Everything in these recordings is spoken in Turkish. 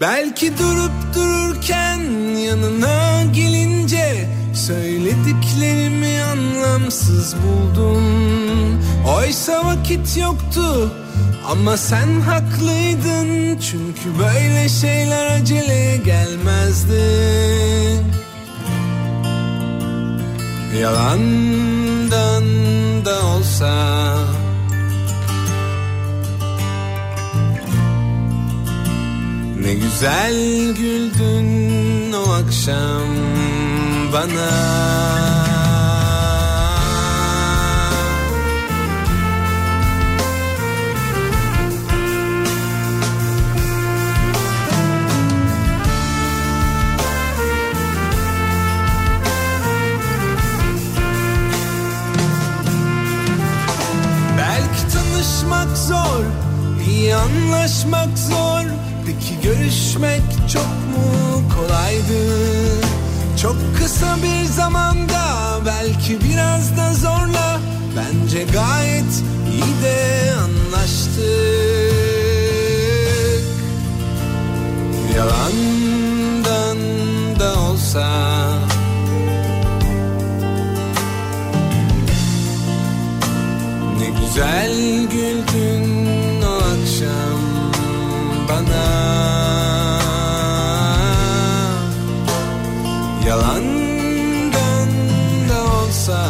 Belki durup dururken yanına gelince Söylediklerimi anlamsız buldum. Oysa vakit yoktu ama sen haklıydın. Çünkü böyle şeyler acele gelmezdi. Yalandan da olsa güzel güldün o akşam bana. Belki tanışmak zor, iyi anlaşmak zor Peki görüşmek çok mu kolaydı? Çok kısa bir zamanda belki biraz da zorla Bence gayet iyi de anlaştık. Yalandan da olsa. Ne güzel güldün o akşam bana Yalandan da olsa.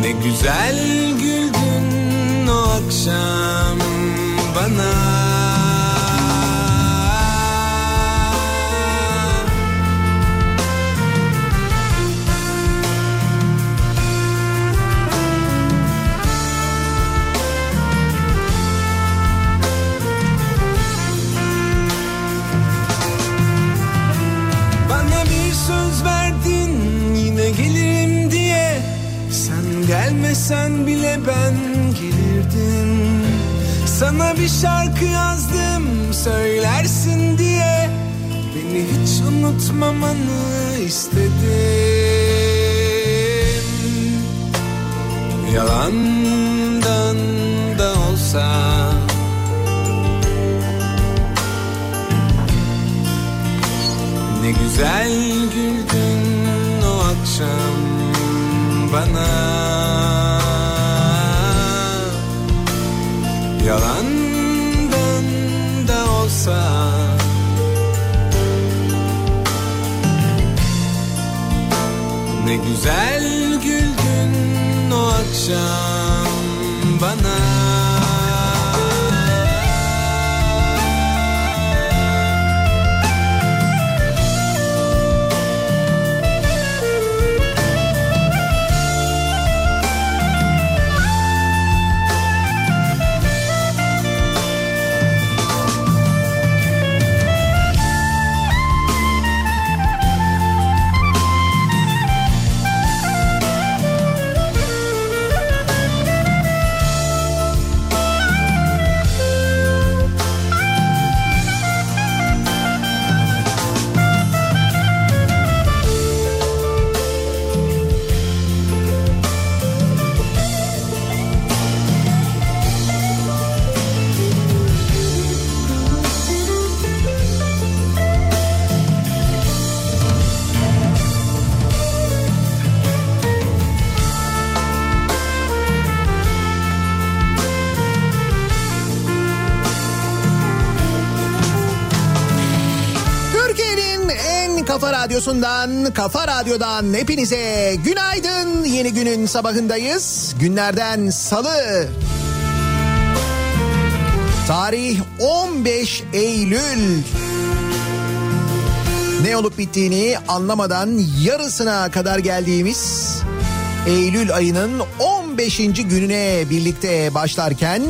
Ne güzel güldün o akşam Bana gelmesen bile ben gelirdim Sana bir şarkı yazdım söylersin diye. Beni hiç unutmamanı istedim. Yalandan da olsa. Ne güzel güldün o akşam bana kafa radyosundan, kafa radyodan hepinize günaydın. Yeni günün sabahındayız. Günlerden salı. Tarih 15 Eylül. Ne olup bittiğini anlamadan yarısına kadar geldiğimiz Eylül ayının 15. gününe birlikte başlarken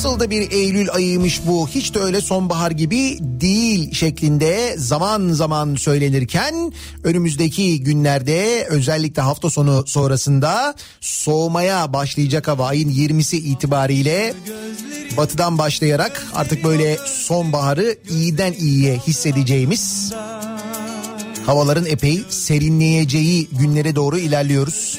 Nasıl da bir Eylül ayıymış bu hiç de öyle sonbahar gibi değil şeklinde zaman zaman söylenirken önümüzdeki günlerde özellikle hafta sonu sonrasında soğumaya başlayacak hava ayın 20'si itibariyle batıdan başlayarak artık böyle sonbaharı iyiden iyiye hissedeceğimiz havaların epey serinleyeceği günlere doğru ilerliyoruz.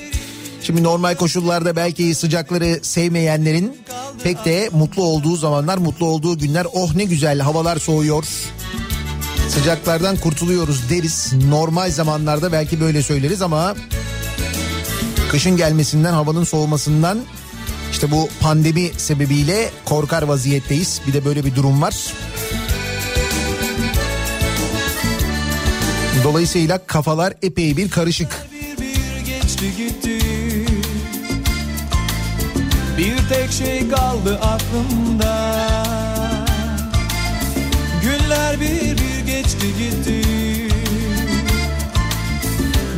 Şimdi normal koşullarda belki sıcakları sevmeyenlerin pek de mutlu olduğu zamanlar, mutlu olduğu günler oh ne güzel havalar soğuyor. Sıcaklardan kurtuluyoruz deriz. Normal zamanlarda belki böyle söyleriz ama kışın gelmesinden, havanın soğumasından işte bu pandemi sebebiyle korkar vaziyetteyiz. Bir de böyle bir durum var. Dolayısıyla kafalar epey bir karışık. Bir bir geçti gitti Bir tek şey kaldı aklımda. Günler bir bir geçti gitti.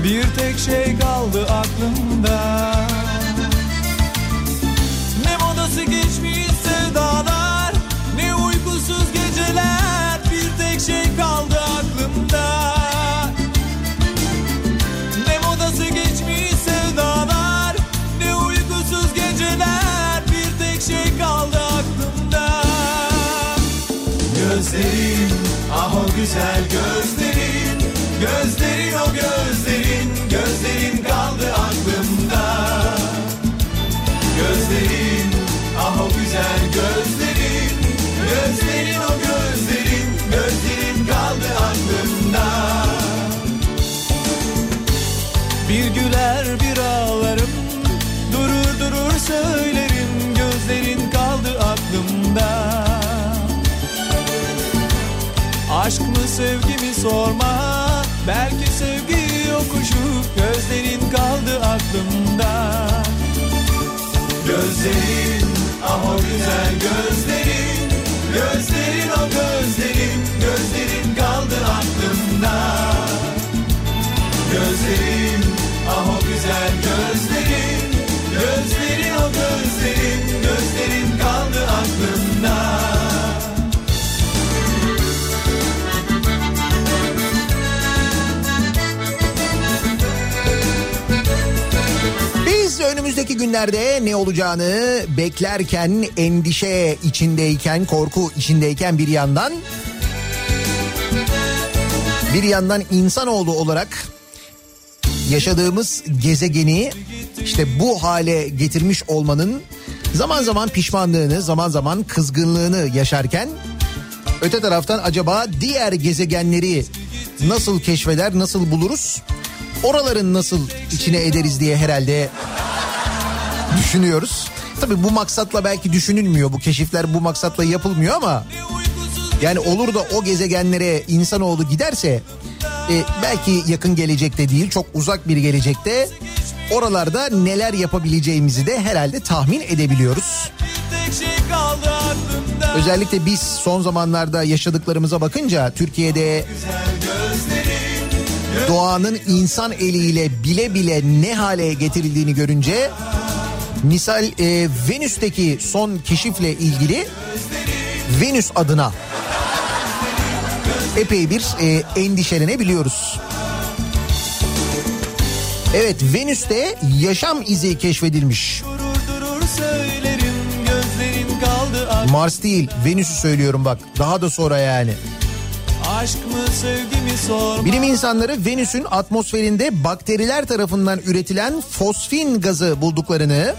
Bir tek şey kaldı aklımda güzel gözlerin Gözlerin o gözlerin Gözlerin kaldı aklımda. Gözlerin ah o güzel gözlerin Gözlerin o gözlerin Gözlerin kaldı aklımda. Bir güler bir ağlarım Durur durur söylerim Aşk mı sevgi mi sorma. Belki sevgi yokuşu Gözlerin kaldı aklımda. Gözlerin ah o güzel gözlerin. Gözlerin o gözlerin. Gözlerin kaldı aklımda. Gözlerin ah o güzel Gözlerin önümüzdeki günlerde ne olacağını beklerken, endişe içindeyken, korku içindeyken bir yandan bir yandan insanoğlu olarak yaşadığımız gezegeni işte bu hale getirmiş olmanın zaman zaman pişmanlığını, zaman zaman kızgınlığını yaşarken öte taraftan acaba diğer gezegenleri nasıl keşfeder, nasıl buluruz? Oraların nasıl içine ederiz diye herhalde düşünüyoruz. Tabii bu maksatla belki düşünülmüyor. Bu keşifler bu maksatla yapılmıyor ama yani olur da o gezegenlere insanoğlu giderse e, belki yakın gelecekte değil çok uzak bir gelecekte oralarda neler yapabileceğimizi de herhalde tahmin edebiliyoruz. Özellikle biz son zamanlarda yaşadıklarımıza bakınca Türkiye'de doğanın insan eliyle bile bile ne hale getirildiğini görünce misal e, Venüs'teki son keşifle ilgili Venüs adına epey bir e, endişelenebiliyoruz. Evet Venüs'te yaşam izi keşfedilmiş. Mars değil Venüs'ü söylüyorum bak daha da sonra yani. Bilim insanları Venüs'ün atmosferinde bakteriler tarafından üretilen fosfin gazı bulduklarını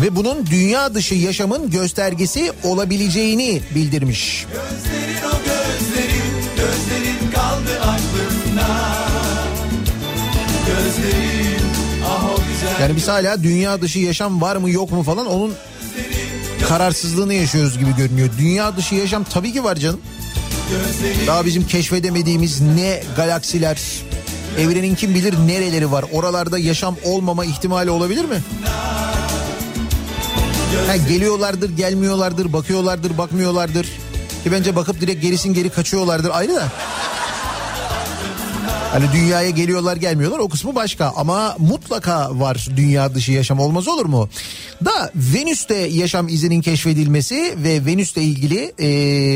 ve bunun dünya dışı yaşamın göstergesi olabileceğini bildirmiş. Gözlerin o gözlerin Gözlerin kaldı aklımda Gözlerin ah o güzel Yani biz hala dünya dışı yaşam var mı yok mu falan onun kararsızlığını yaşıyoruz gibi görünüyor. Dünya dışı yaşam tabii ki var canım. Daha bizim keşfedemediğimiz ne galaksiler, evrenin kim bilir nereleri var. Oralarda yaşam olmama ihtimali olabilir mi? Ha, geliyorlardır, gelmiyorlardır, bakıyorlardır, bakmıyorlardır. Ki bence bakıp direkt gerisin geri kaçıyorlardır ayrı da. Hani dünyaya geliyorlar gelmiyorlar o kısmı başka ama mutlaka var dünya dışı yaşam olmaz olur mu? Da Venüs'te yaşam izinin keşfedilmesi ve Venüs'le ilgili e,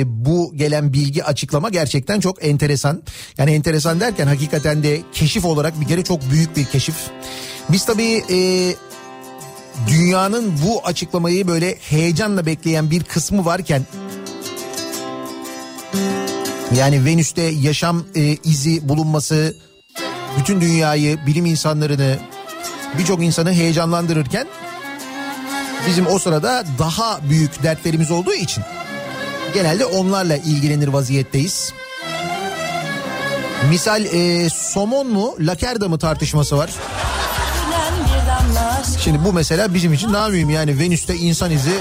bu gelen bilgi açıklama gerçekten çok enteresan. Yani enteresan derken hakikaten de keşif olarak bir kere çok büyük bir keşif. Biz tabii e, dünyanın bu açıklamayı böyle heyecanla bekleyen bir kısmı varken yani Venüs'te yaşam e, izi bulunması bütün dünyayı, bilim insanlarını birçok insanı heyecanlandırırken bizim o sırada daha büyük dertlerimiz olduğu için genelde onlarla ilgilenir vaziyetteyiz. Misal e, somon mu lakerda mı tartışması var. Şimdi bu mesela bizim için daha mühim yani Venüs'te insan izi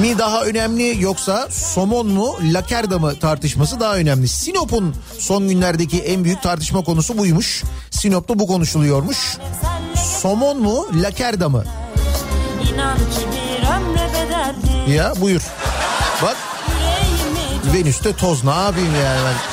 mi daha önemli yoksa somon mu lakerda mı tartışması daha önemli. Sinop'un son günlerdeki en büyük tartışma konusu buymuş. Sinop'ta bu konuşuluyormuş. Somon mu lakerda mı? Ya buyur. Bak Venüs'te toz ne yapayım yani ben.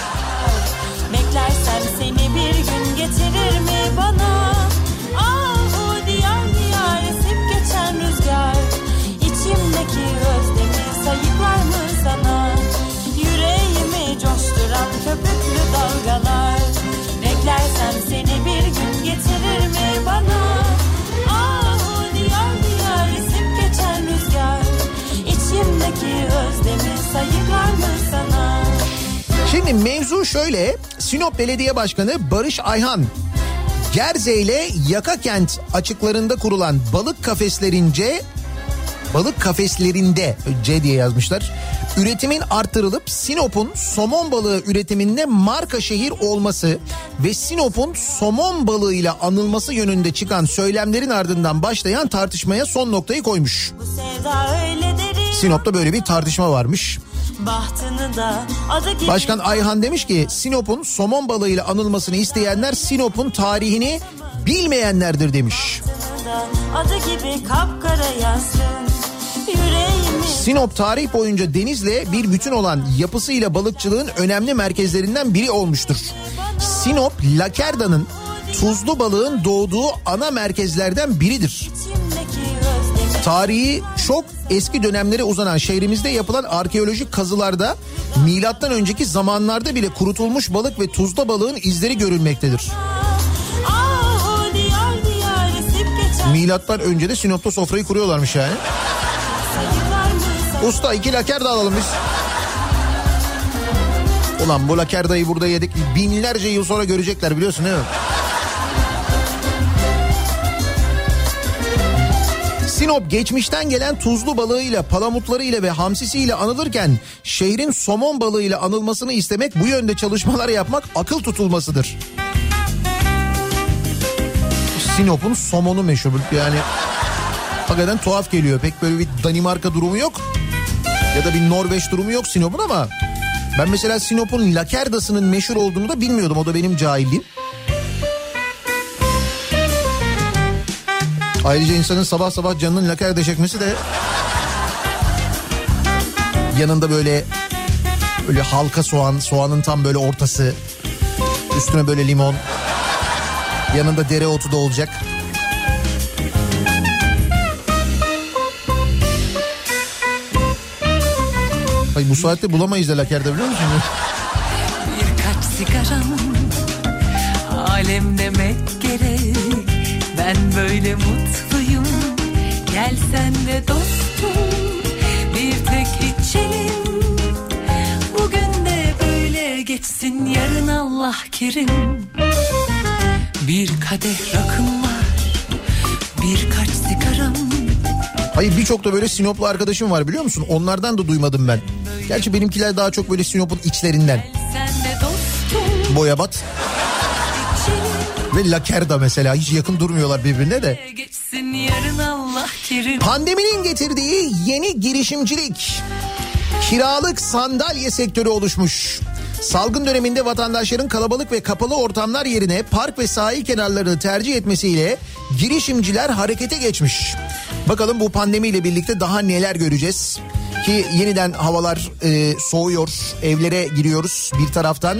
Şimdi mevzu şöyle. Sinop Belediye Başkanı Barış Ayhan Gerze ile Yakakent açıklarında kurulan balık kafeslerince balık kafeslerinde C diye yazmışlar. Üretimin artırılıp Sinop'un somon balığı üretiminde marka şehir olması ve Sinop'un somon balığıyla anılması yönünde çıkan söylemlerin ardından başlayan tartışmaya son noktayı koymuş. Sinop'ta böyle bir tartışma varmış. Bahtını da adı Başkan Ayhan demiş ki Sinop'un somon balığıyla anılmasını isteyenler Sinop'un tarihini bilmeyenlerdir demiş. adı gibi kapkara yazsın Sinop tarih boyunca denizle bir bütün olan yapısıyla balıkçılığın önemli merkezlerinden biri olmuştur. Sinop Lakerda'nın tuzlu balığın doğduğu ana merkezlerden biridir. Tarihi çok eski dönemlere uzanan şehrimizde yapılan arkeolojik kazılarda milattan önceki zamanlarda bile kurutulmuş balık ve tuzda balığın izleri görülmektedir. Milattan önce de Sinop'ta sofrayı kuruyorlarmış yani. Usta iki laker de alalım biz. Ulan bu lakerdayı burada yedik binlerce yıl sonra görecekler biliyorsun değil mi? Sinop geçmişten gelen tuzlu balığıyla, palamutlarıyla ve hamsisiyle anılırken şehrin somon balığıyla anılmasını istemek bu yönde çalışmalar yapmak akıl tutulmasıdır. Sinop'un somonu meşhur yani hakikaten tuhaf geliyor. Pek böyle bir Danimarka durumu yok. Ya da bir Norveç durumu yok Sinop'un ama ben mesela Sinop'un lakerdasının meşhur olduğunu da bilmiyordum. O da benim cahilliğim. Ayrıca insanın sabah sabah canının lakerda çekmesi de yanında böyle böyle halka soğan, soğanın tam böyle ortası, üstüne böyle limon, yanında dereotu da olacak. Ay bu saatte bulamayız da lakerde biliyor musun? Birkaç sigaram Alem demek Ben böyle mutluyum. Gel sen de dostum. Bir tek içelim. Bugün de böyle geçsin. Yarın Allah kerim. Bir kadeh rakım var. Birkaç sigaram. Hayır birçok da böyle Sinoplu arkadaşım var biliyor musun? Onlardan da duymadım ben. Gerçi benimkiler daha çok böyle Sinop'un içlerinden. Boyabat ve Lakerda mesela hiç yakın durmuyorlar birbirine de. Kerim Pandeminin getirdiği yeni girişimcilik. Kiralık sandalye sektörü oluşmuş. Salgın döneminde vatandaşların kalabalık ve kapalı ortamlar yerine park ve sahil kenarlarını tercih etmesiyle girişimciler harekete geçmiş. Bakalım bu pandemiyle birlikte daha neler göreceğiz? Ki yeniden havalar e, soğuyor, evlere giriyoruz bir taraftan.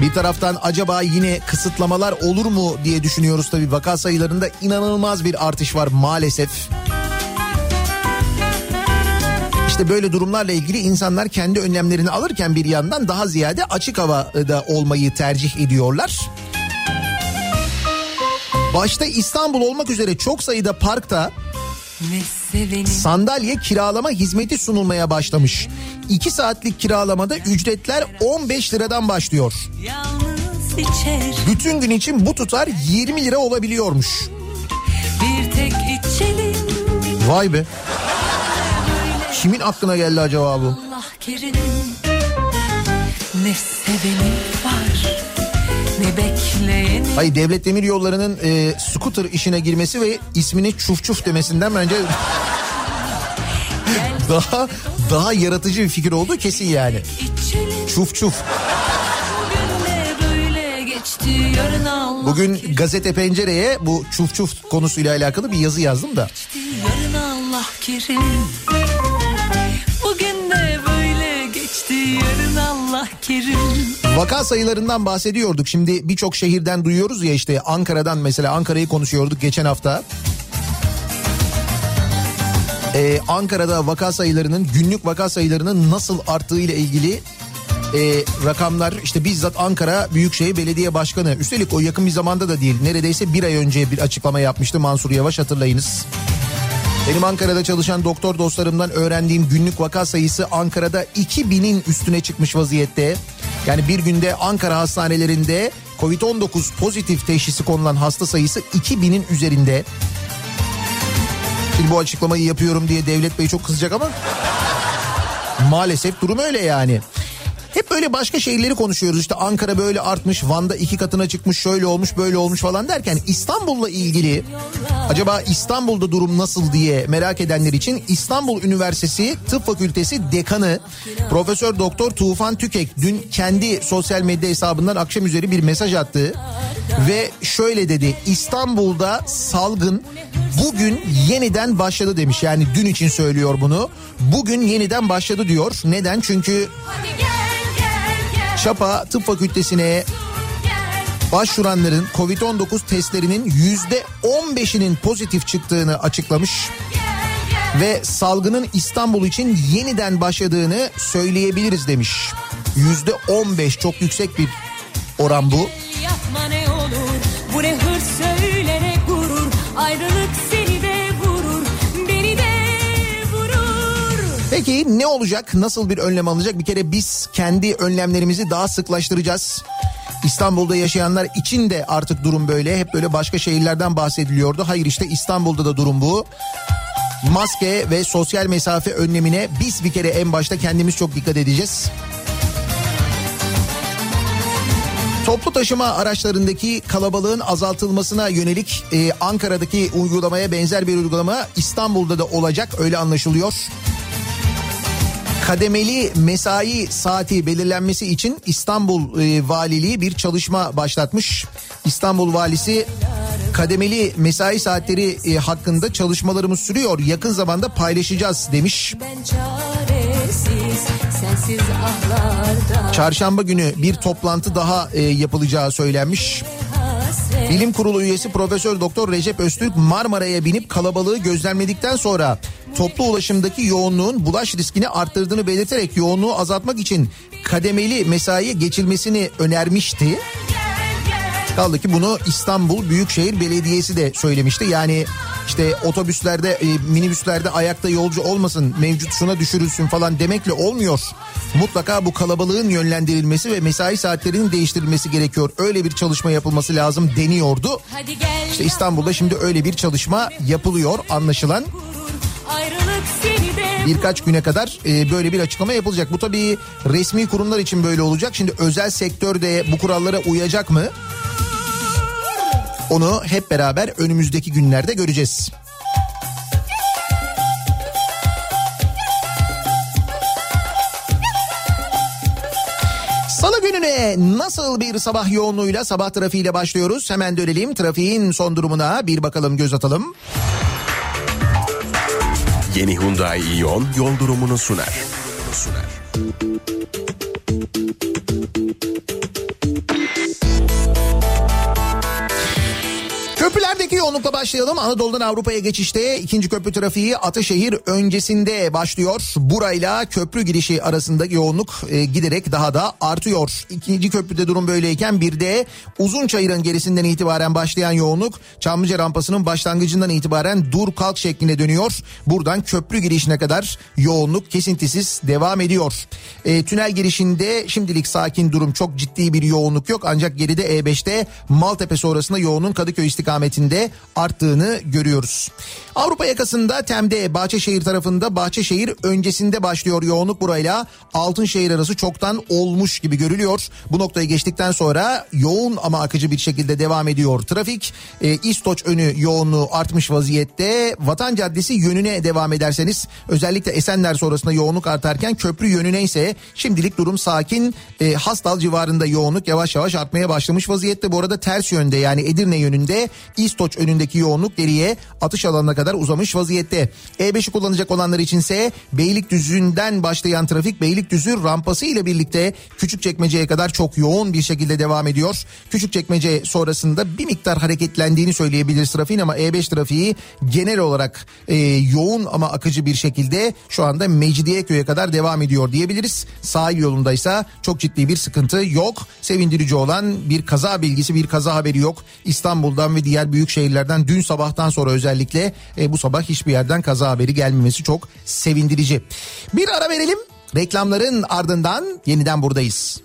Bir taraftan acaba yine kısıtlamalar olur mu diye düşünüyoruz tabii. Vaka sayılarında inanılmaz bir artış var maalesef. İşte böyle durumlarla ilgili insanlar kendi önlemlerini alırken bir yandan daha ziyade açık havada olmayı tercih ediyorlar. Başta İstanbul olmak üzere çok sayıda parkta Ne sevenim sandalye kiralama hizmeti sunulmaya başlamış. 2 saatlik kiralamada ücretler 15 liradan başlıyor. Bütün gün için bu tutar 20 lira olabiliyormuş. Vay be. Kimin aklına geldi acaba bu? Allah kerim Ne seveni var Ne bekleyeni Hayır devlet demir yollarının e, scooter işine girmesi ve ismini çuf çuf demesinden bence daha daha yaratıcı bir fikir olduğu kesin yani. Çuf çuf. Bugün gazete pencereye bu çuf çuf konusuyla alakalı bir yazı yazdım da. yarın Allah kerim Bugün de böyle geçti yarın Allah kerim Vaka sayılarından bahsediyorduk. Şimdi birçok şehirden duyuyoruz ya işte Ankara'dan mesela Ankara'yı konuşuyorduk geçen hafta. Ee, Ankara'da vaka sayılarının günlük vaka sayılarının nasıl arttığı ile ilgili e, rakamlar işte bizzat Ankara Büyükşehir Belediye Başkanı üstelik o yakın bir zamanda da değil neredeyse bir ay önce bir açıklama yapmıştı Mansur Yavaş hatırlayınız. Benim Ankara'da çalışan doktor dostlarımdan öğrendiğim günlük vaka sayısı Ankara'da 2000'in üstüne çıkmış vaziyette. Yani bir günde Ankara hastanelerinde Covid-19 pozitif teşhisi konulan hasta sayısı 2000'in üzerinde. Şimdi bu açıklamayı yapıyorum diye Devlet Bey çok kızacak ama maalesef durum öyle yani. Hep böyle başka şehirleri konuşuyoruz. İşte Ankara böyle artmış Van'da iki katına çıkmış şöyle olmuş böyle olmuş falan derken İstanbul'la ilgili acaba İstanbul'da durum nasıl diye merak edenler için İstanbul Üniversitesi Tıp Fakültesi Dekanı Profesör Doktor Tufan Tükek dün kendi sosyal medya hesabından akşam üzeri bir mesaj attı ve şöyle dedi İstanbul'da salgın bugün yeniden başladı demiş. Yani dün için söylüyor bunu. Bugün yeniden başladı diyor. Neden? Çünkü Çapa Tıp Fakültesine başvuranların Covid-19 testlerinin yüzde 15'inin pozitif çıktığını açıklamış ve salgının İstanbul için yeniden başladığını söyleyebiliriz demiş. Yüzde 15 çok yüksek bir oran bu. Yapma ne olur Bu ne hırs söylene gurur Ayrılık Peki ne olacak? Nasıl bir önlem alınacak? Bir kere biz kendi önlemlerimizi daha sıklaştıracağız. İstanbul'da yaşayanlar için de artık durum böyle. Hep böyle başka şehirlerden bahsediliyordu. Hayır işte İstanbul'da da durum bu. Maske ve sosyal mesafe önlemine biz bir kere en başta kendimiz çok dikkat edeceğiz. Toplu taşıma araçlarındaki kalabalığın azaltılmasına yönelik e, Ankara'daki uygulamaya benzer bir uygulama İstanbul'da da olacak öyle anlaşılıyor. Kademeli mesai saati belirlenmesi için İstanbul e, Valiliği bir çalışma başlatmış. İstanbul Valisi kademeli mesai saatleri e, hakkında çalışmalarımız sürüyor. Yakın zamanda paylaşacağız demiş. Çarşamba günü bir toplantı daha e, yapılacağı söylenmiş. Bilim Kurulu üyesi Profesör Doktor Recep Öztürk Marmara'ya binip kalabalığı gözlemledikten sonra toplu ulaşımdaki yoğunluğun bulaş riskini arttırdığını belirterek yoğunluğu azaltmak için kademeli mesaiye geçilmesini önermişti. Kaldı ki bunu İstanbul Büyükşehir Belediyesi de söylemişti. Yani işte otobüslerde, e, minibüslerde ayakta yolcu olmasın, mevcut şuna düşürülsün falan demekle olmuyor. Mutlaka bu kalabalığın yönlendirilmesi ve mesai saatlerinin değiştirilmesi gerekiyor. Öyle bir çalışma yapılması lazım deniyordu. İşte İstanbul'da şimdi öyle bir çalışma yapılıyor anlaşılan. Birkaç güne kadar e, böyle bir açıklama yapılacak. Bu tabii resmi kurumlar için böyle olacak. Şimdi özel sektör de bu kurallara uyacak mı? Onu hep beraber önümüzdeki günlerde göreceğiz. Salı gününe nasıl bir sabah yoğunluğuyla sabah trafiğiyle başlıyoruz? Hemen dönelim trafiğin son durumuna bir bakalım göz atalım. Yeni Hyundai Ion yol durumunu sunar. Köprülerdeki yoğunlukla başlayalım. Anadolu'dan Avrupa'ya geçişte ikinci köprü trafiği Ataşehir öncesinde başlıyor. Burayla köprü girişi arasındaki yoğunluk e, giderek daha da artıyor. İkinci köprüde durum böyleyken bir de Uzunçayır'ın gerisinden itibaren başlayan yoğunluk Çamlıca rampasının başlangıcından itibaren dur kalk şeklinde dönüyor. Buradan köprü girişine kadar yoğunluk kesintisiz devam ediyor. E, tünel girişinde şimdilik sakin durum çok ciddi bir yoğunluk yok ancak geride E5'te Maltepe sonrasında yoğunun Kadıköy istikametinde arttığını görüyoruz. Avrupa yakasında Tem'de Bahçeşehir tarafında Bahçeşehir öncesinde başlıyor yoğunluk burayla Altınşehir arası çoktan olmuş gibi görülüyor. Bu noktayı geçtikten sonra yoğun ama akıcı bir şekilde devam ediyor trafik. E, İstoç önü yoğunluğu artmış vaziyette. Vatan Caddesi yönüne devam ederseniz özellikle Esenler sonrasında yoğunluk artarken köprü yönüne ise şimdilik durum sakin. E, Hastal civarında yoğunluk yavaş yavaş artmaya başlamış vaziyette. Bu arada ters yönde yani Edirne yönünde İstoç önündeki yoğunluk geriye atış alanına kadar uzamış vaziyette. E5'i kullanacak olanlar içinse Beylikdüzü'nden başlayan trafik Beylikdüzü rampası ile birlikte Küçükçekmece'ye kadar çok yoğun bir şekilde devam ediyor. Küçükçekmece sonrasında bir miktar hareketlendiğini söyleyebiliriz trafiğin ama E5 trafiği genel olarak e, yoğun ama akıcı bir şekilde şu anda Mecidiyeköy'e kadar devam ediyor diyebiliriz. Sahil yolundaysa çok ciddi bir sıkıntı yok. Sevindirici olan bir kaza bilgisi bir kaza haberi yok. İstanbul'dan ve diğer büyük şehirlerden dün sabahtan sonra özellikle e, bu sabah hiçbir yerden kaza haberi gelmemesi çok sevindirici. Bir ara verelim. Reklamların ardından yeniden buradayız.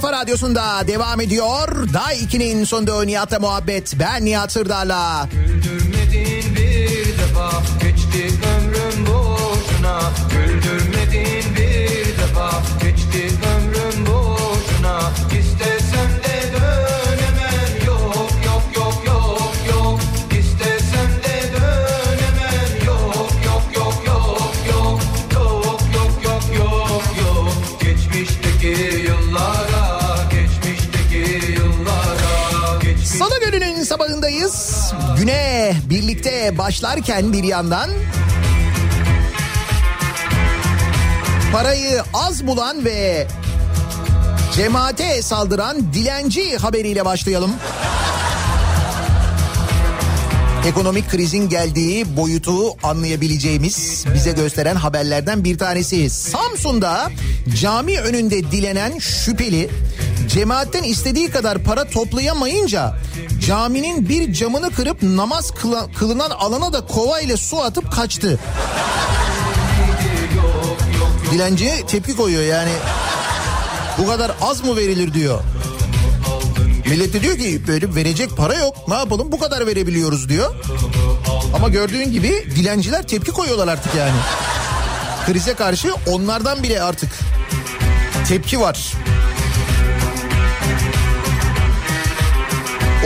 Kafa radyosunda devam ediyor. Day 2'nin sonunda Nihat'la muhabbet. Ben Nihat Sırdar'la. Güldürmedin bir defa geçti başlarken bir yandan parayı az bulan ve cemaate saldıran dilenci haberiyle başlayalım. Ekonomik krizin geldiği boyutu anlayabileceğimiz bize gösteren haberlerden bir tanesi. Samsun'da cami önünde dilenen şüpheli cemaatten istediği kadar para toplayamayınca caminin bir camını kırıp namaz kıla- kılınan alana da kova ile su atıp kaçtı. Dilenci tepki koyuyor yani. Bu kadar az mı verilir diyor. Millet de diyor ki böyle verecek para yok. Ne yapalım bu kadar verebiliyoruz diyor. Ama gördüğün gibi dilenciler tepki koyuyorlar artık yani. Krize karşı onlardan bile artık tepki var.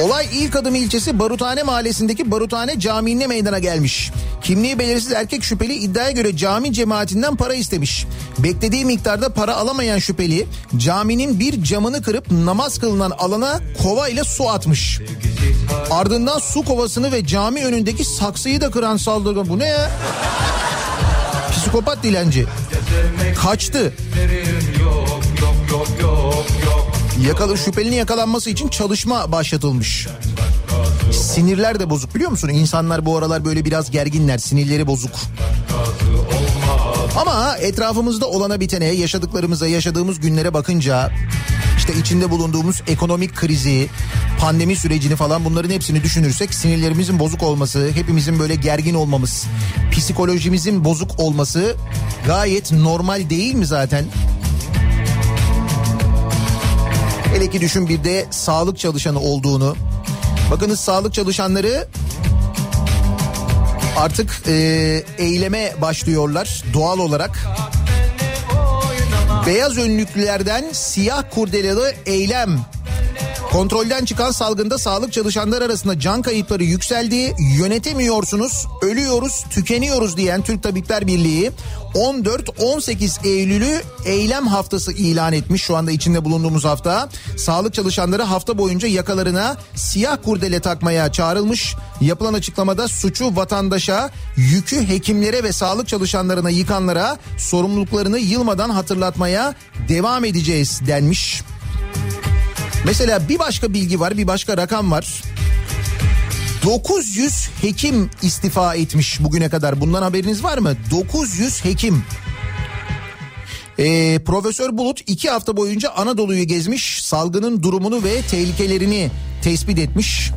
Olay ilk adım ilçesi Baruthane mahallesindeki Baruthane Camii'nde meydana gelmiş. Kimliği belirsiz erkek şüpheli iddiaya göre cami cemaatinden para istemiş. Beklediği miktarda para alamayan şüpheli caminin bir camını kırıp namaz kılınan alana kova ile su atmış. Ardından su kovasını ve cami önündeki saksıyı da kıran saldırgan. Bu ne ya? Psikopat dilenci. Kaçtı. Yok Yakalı şüphelinin yakalanması için çalışma başlatılmış. Sinirler de bozuk biliyor musun? İnsanlar bu aralar böyle biraz gerginler, sinirleri bozuk. Ama etrafımızda olana bitene, yaşadıklarımıza, yaşadığımız günlere bakınca işte içinde bulunduğumuz ekonomik krizi, pandemi sürecini falan bunların hepsini düşünürsek sinirlerimizin bozuk olması, hepimizin böyle gergin olmamız, psikolojimizin bozuk olması gayet normal değil mi zaten? Hele ki düşün bir de sağlık çalışanı olduğunu. Bakınız sağlık çalışanları artık e, eyleme başlıyorlar doğal olarak. Beyaz önlüklülerden siyah kurdelalı eylem Kontrolden çıkan salgında sağlık çalışanlar arasında can kayıpları yükseldi. Yönetemiyorsunuz, ölüyoruz, tükeniyoruz diyen Türk Tabipler Birliği 14-18 Eylül'ü eylem haftası ilan etmiş şu anda içinde bulunduğumuz hafta. Sağlık çalışanları hafta boyunca yakalarına siyah kurdele takmaya çağrılmış. Yapılan açıklamada suçu vatandaşa, yükü hekimlere ve sağlık çalışanlarına yıkanlara sorumluluklarını yılmadan hatırlatmaya devam edeceğiz denmiş. Mesela bir başka bilgi var, bir başka rakam var. 900 hekim istifa etmiş bugüne kadar. Bundan haberiniz var mı? 900 hekim. Ee, Profesör Bulut iki hafta boyunca Anadolu'yu gezmiş, salgının durumunu ve tehlikelerini tespit etmiş.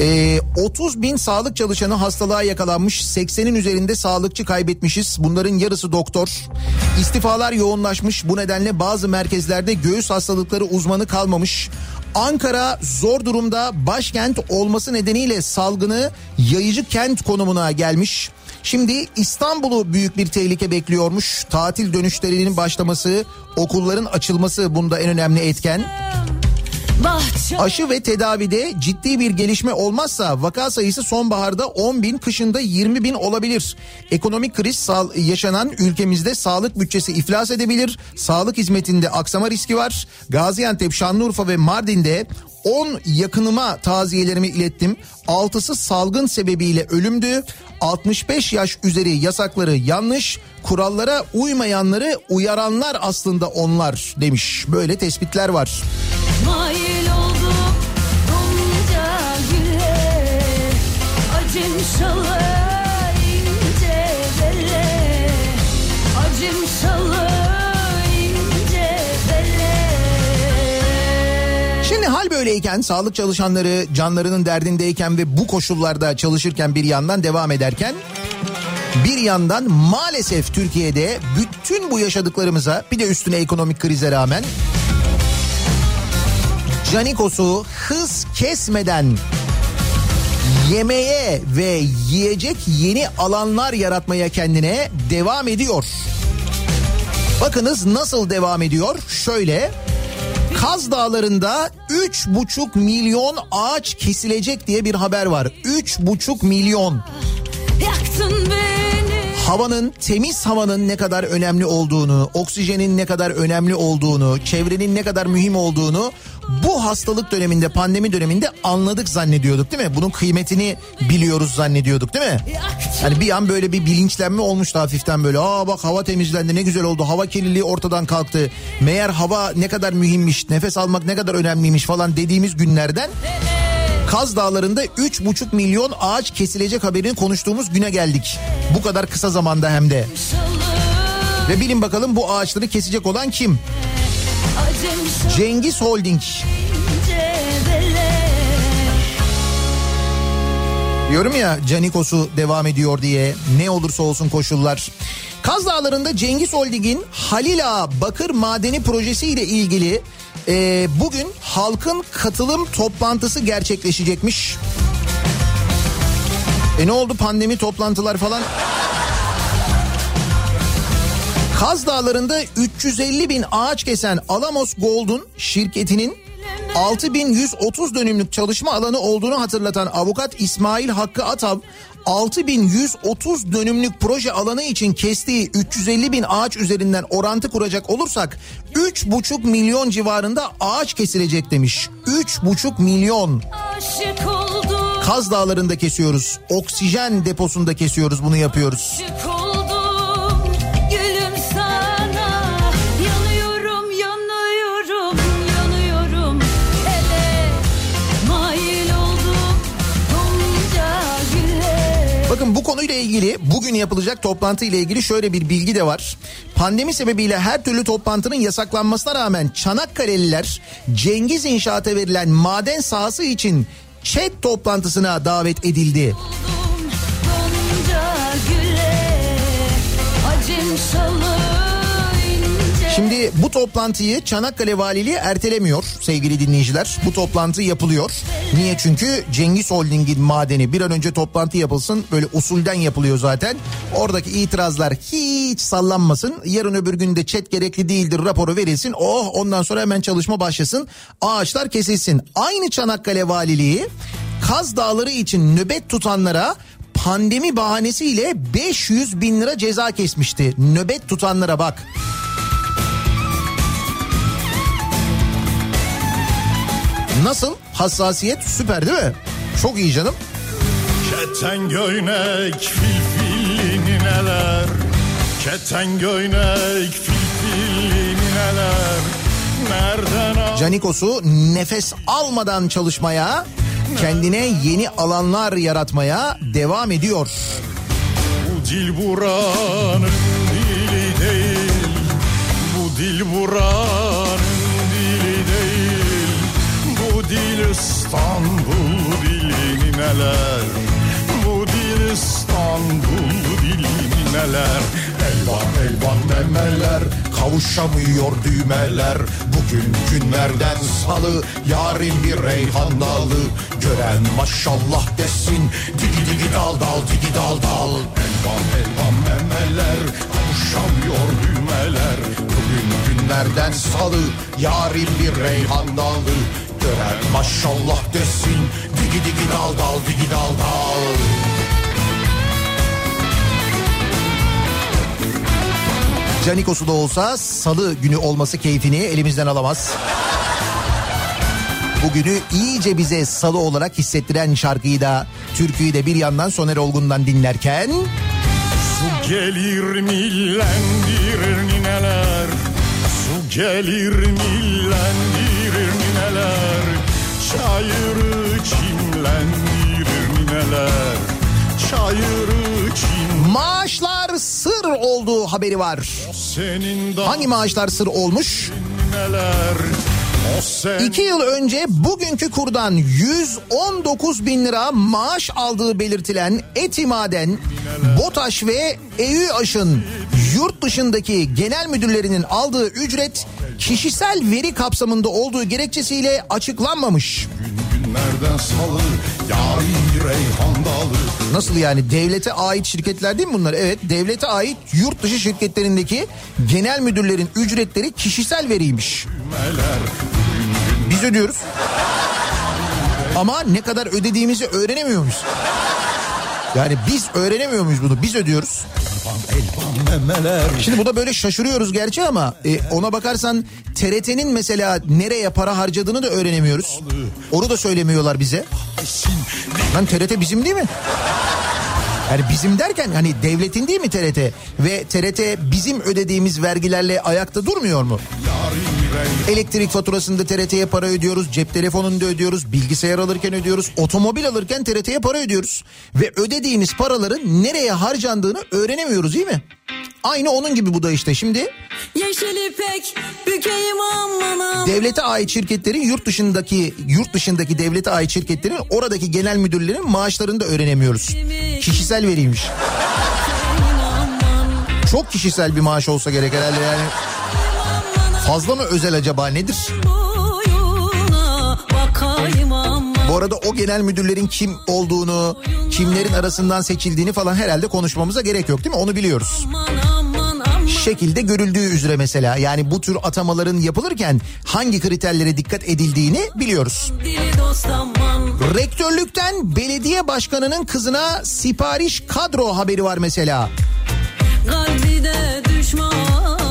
Ee, 30 bin sağlık çalışanı hastalığa yakalanmış, 80'in üzerinde sağlıkçı kaybetmişiz. Bunların yarısı doktor. İstifalar yoğunlaşmış, bu nedenle bazı merkezlerde göğüs hastalıkları uzmanı kalmamış. Ankara zor durumda başkent olması nedeniyle salgını yayıcı kent konumuna gelmiş. Şimdi İstanbul'u büyük bir tehlike bekliyormuş. Tatil dönüşlerinin başlaması, okulların açılması bunda en önemli etken. Aşı ve tedavide ciddi bir gelişme olmazsa vaka sayısı sonbaharda 10 bin, kışında 20 bin olabilir. Ekonomik kriz yaşanan ülkemizde sağlık bütçesi iflas edebilir. Sağlık hizmetinde aksama riski var. Gaziantep, Şanlıurfa ve Mardin'de 10 yakınıma taziyelerimi ilettim. 6'sı salgın sebebiyle ölümdü. 65 yaş üzeri yasakları yanlış. Kurallara uymayanları uyaranlar aslında onlar demiş. Böyle tespitler var. mail oldum güle Acım şalı böyleyken sağlık çalışanları canlarının derdindeyken ve bu koşullarda çalışırken bir yandan devam ederken bir yandan maalesef Türkiye'de bütün bu yaşadıklarımıza bir de üstüne ekonomik krize rağmen Canikos'u hız kesmeden yemeye ve yiyecek yeni alanlar yaratmaya kendine devam ediyor. Bakınız nasıl devam ediyor? Şöyle Kaz Dağları'nda 3,5 milyon ağaç kesilecek diye bir haber var. 3,5 milyon. Yaktın beni Havanın, temiz havanın ne kadar önemli olduğunu, oksijenin ne kadar önemli olduğunu, çevrenin ne kadar mühim olduğunu bu hastalık döneminde, pandemi döneminde anladık zannediyorduk değil mi? Bunun kıymetini biliyoruz zannediyorduk değil mi? Hani bir an böyle bir bilinçlenme olmuştu hafiften böyle. Aa bak hava temizlendi ne güzel oldu. Hava kirliliği ortadan kalktı. Meğer hava ne kadar mühimmiş, nefes almak ne kadar önemliymiş falan dediğimiz günlerden Kaz Dağları'nda 3,5 milyon ağaç kesilecek haberini konuştuğumuz güne geldik. Bu kadar kısa zamanda hem de. Ve bilin bakalım bu ağaçları kesecek olan kim? Cengiz Holding. Diyorum ya Canikos'u devam ediyor diye ne olursa olsun koşullar. Kaz Dağları'nda Cengiz Holding'in Halil Ağa Bakır Madeni projesi ile ilgili e, bugün halkın katılım toplantısı gerçekleşecekmiş. E ne oldu pandemi toplantılar falan? Kaz Dağları'nda 350 bin ağaç kesen Alamos Gold'un şirketinin 6130 dönümlük çalışma alanı olduğunu hatırlatan avukat İsmail Hakkı Atav 6130 dönümlük proje alanı için kestiği 350 bin ağaç üzerinden orantı kuracak olursak 3,5 milyon civarında ağaç kesilecek demiş. 3,5 milyon. Kaz Dağları'nda kesiyoruz. Oksijen deposunda kesiyoruz bunu yapıyoruz. Aşık oldum Bakın bu konuyla ilgili bugün yapılacak toplantı ile ilgili şöyle bir bilgi de var. Pandemi sebebiyle her türlü toplantının yasaklanmasına rağmen Çanakkale'liler Cengiz İnşaat'a verilen maden sahası için chat toplantısına davet edildi. Gonca güle Acım ince Şimdi bu toplantıyı Çanakkale Valiliği ertelemiyor sevgili dinleyiciler. Bu toplantı yapılıyor. Niye? Çünkü Cengiz Holding'in madeni bir an önce toplantı yapılsın. Böyle usulden yapılıyor zaten. Oradaki itirazlar hiç sallanmasın. Yarın öbür günde çet gerekli değildir raporu verilsin. Oh ondan sonra hemen çalışma başlasın. Ağaçlar kesilsin. Aynı Çanakkale Valiliği Kaz Dağları için nöbet tutanlara pandemi bahanesiyle 500 bin lira ceza kesmişti. Nöbet tutanlara bak. Nasıl? Hassasiyet süper değil mi? Çok iyi canım. Keten göynek filfilini neler Keten göynek filfilini neler Nereden al Canikos'u nefes almadan çalışmaya, kendine yeni alanlar yaratmaya devam ediyor. Bu dil buranın dili değil Bu dil buranın neler? Bu dil İstanbul dilini neler? Elvan elvan memeler Kavuşamıyor düğmeler. Bugün günlerden salı Yarın bir reyhan dalı. Gören maşallah desin Digi digi dal dal digi dal dal. Elvan elvan memeler Kavuşamıyor düğmeler. Bugün günlerden salı Yarın bir reyhan dalı. Gören maşallah desin Digi digi dal dal digi dal dal. Canikos'u da olsa salı günü olması keyfini elimizden alamaz. Bugünü iyice bize salı olarak hissettiren şarkıyı da türküyü de bir yandan Soner Olgun'dan dinlerken Su gelir millendirir nineler. Su gelir millendirir nineler. Çayırı çimlendirir nineler Çayırı çim maaşlar sır olduğu haberi var. senin Hangi maaşlar sır olmuş? sen İki yıl önce bugünkü kurdan 119 bin lira maaş aldığı belirtilen Etimaden, BOTAŞ ve EÜAŞ'ın yurt dışındaki genel müdürlerinin aldığı ücret kişisel veri kapsamında olduğu gerekçesiyle açıklanmamış. Günlerden salı Yarın bir reyhan dalı Nasıl yani devlete ait şirketler değil mi bunlar? Evet devlete ait yurt dışı şirketlerindeki genel müdürlerin ücretleri kişisel veriymiş. Biz ödüyoruz. Ama ne kadar ödediğimizi öğrenemiyor muyuz? Yani biz öğrenemiyor muyuz bunu? Biz ödüyoruz. Şimdi bu da böyle şaşırıyoruz gerçi ama e, ona bakarsan TRT'nin mesela nereye para harcadığını da öğrenemiyoruz. Onu da söylemiyorlar bize. Lan TRT bizim değil mi? Yani bizim derken hani devletin değil mi TRT? Ve TRT bizim ödediğimiz vergilerle ayakta durmuyor mu? Elektrik faturasında TRT'ye para ödüyoruz, cep telefonunda ödüyoruz, bilgisayar alırken ödüyoruz, otomobil alırken TRT'ye para ödüyoruz. Ve ödediğimiz paraların nereye harcandığını öğrenemiyoruz değil mi? Aynı onun gibi bu da işte şimdi Yeşil ipek bükeyim amana. devlete ait şirketlerin yurt dışındaki yurt dışındaki devlete ait şirketlerin oradaki genel müdürlerin maaşlarını da öğrenemiyoruz. Kişisel veriymiş. Çok kişisel bir maaş olsa gerek herhalde yani. Fazla mı özel acaba nedir? Bu arada o genel müdürlerin kim olduğunu, kimlerin arasından seçildiğini falan herhalde konuşmamıza gerek yok değil mi? Onu biliyoruz. Şekilde görüldüğü üzere mesela yani bu tür atamaların yapılırken hangi kriterlere dikkat edildiğini biliyoruz. Rektörlükten belediye başkanının kızına sipariş kadro haberi var mesela.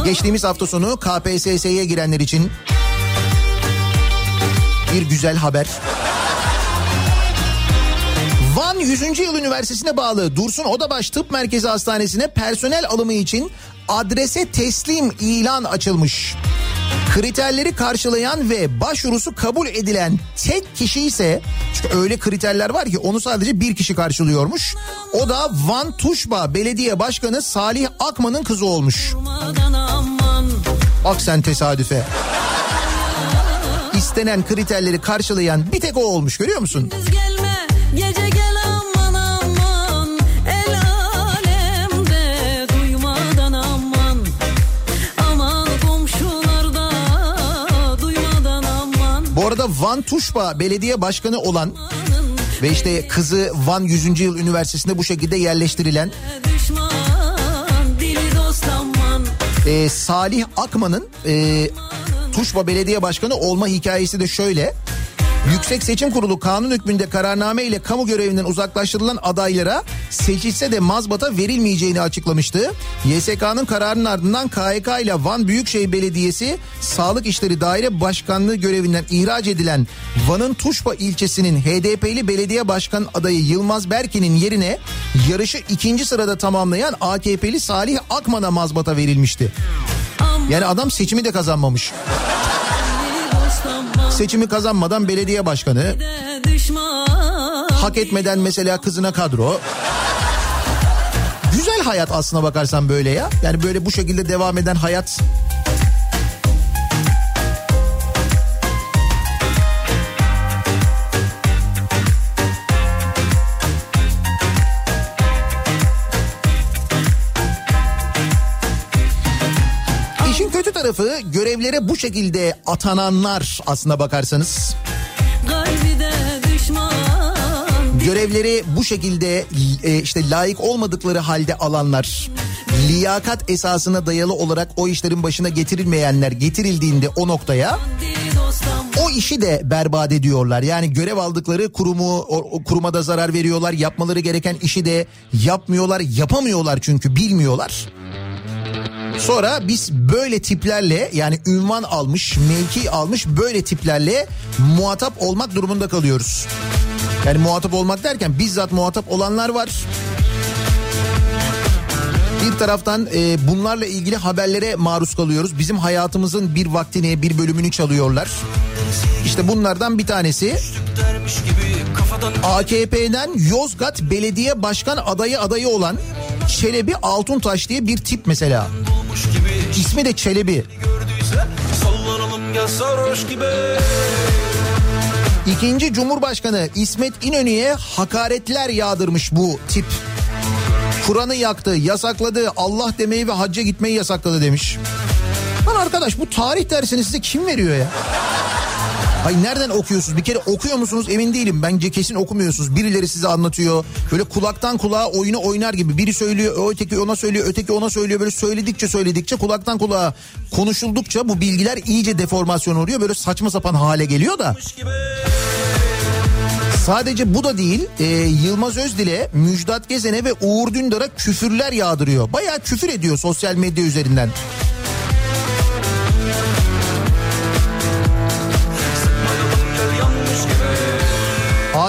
Geçtiğimiz hafta sonu KPSS'ye girenler için bir güzel haber. Van 100. Yıl Üniversitesi'ne bağlı Dursun Odabaş Tıp Merkezi Hastanesi'ne personel alımı için adrese teslim ilan açılmış. Kriterleri karşılayan ve başvurusu kabul edilen tek kişi ise çünkü öyle kriterler var ki onu sadece bir kişi karşılıyormuş. O da Van Tuşba Belediye Başkanı Salih Akman'ın kızı olmuş. Bak sen tesadüfe. İstenen kriterleri karşılayan bir tek o olmuş görüyor musun? Gelme gece gel burada Van Tuşba belediye başkanı olan ve işte kızı Van 100. Yıl Üniversitesi'nde bu şekilde yerleştirilen e, Salih Akman'ın e, Tuşba Belediye Başkanı olma hikayesi de şöyle. Yüksek Seçim Kurulu kanun hükmünde kararname ile kamu görevinden uzaklaştırılan adaylara seçilse de mazbata verilmeyeceğini açıklamıştı. YSK'nın kararının ardından KYK ile Van Büyükşehir Belediyesi Sağlık İşleri Daire Başkanlığı görevinden ihraç edilen Van'ın Tuşba ilçesinin HDP'li belediye başkan adayı Yılmaz Berke'nin yerine yarışı ikinci sırada tamamlayan AKP'li Salih Akman'a mazbata verilmişti. Yani adam seçimi de kazanmamış. Seçimi kazanmadan belediye başkanı, hak etmeden mesela kızına kadro. Güzel hayat aslına bakarsan böyle ya. Yani böyle bu şekilde devam eden hayat. İşin kötü tarafı görevlere bu şekilde atananlar aslına bakarsanız. görevleri bu şekilde e, işte layık olmadıkları halde alanlar liyakat esasına dayalı olarak o işlerin başına getirilmeyenler getirildiğinde o noktaya o işi de berbat ediyorlar. Yani görev aldıkları kurumu o, o kuruma da zarar veriyorlar. Yapmaları gereken işi de yapmıyorlar. Yapamıyorlar çünkü bilmiyorlar. Sonra biz böyle tiplerle yani ünvan almış, mevki almış böyle tiplerle muhatap olmak durumunda kalıyoruz. Yani muhatap olmak derken bizzat muhatap olanlar var. Bir taraftan e, bunlarla ilgili haberlere maruz kalıyoruz. Bizim hayatımızın bir vaktini, bir bölümünü çalıyorlar. İşte bunlardan bir tanesi AKP'den Yozgat Belediye Başkan adayı adayı olan Çelebi Altuntaş diye bir tip mesela. İsmi de Çelebi. İkinci Cumhurbaşkanı İsmet İnönü'ye hakaretler yağdırmış bu tip. Kur'an'ı yaktı, yasakladı, Allah demeyi ve hacca gitmeyi yasakladı demiş. Lan arkadaş bu tarih dersini size kim veriyor ya? Ay nereden okuyorsunuz? Bir kere okuyor musunuz emin değilim. Bence kesin okumuyorsunuz. Birileri size anlatıyor. Böyle kulaktan kulağa oyunu oynar gibi. Biri söylüyor, öteki ona söylüyor, öteki ona söylüyor. Böyle söyledikçe söyledikçe kulaktan kulağa konuşuldukça bu bilgiler iyice deformasyon oluyor. Böyle saçma sapan hale geliyor da. Sadece bu da değil. e, Yılmaz Özdil'e, Müjdat Gezen'e ve Uğur Dündar'a küfürler yağdırıyor. Bayağı küfür ediyor sosyal medya üzerinden.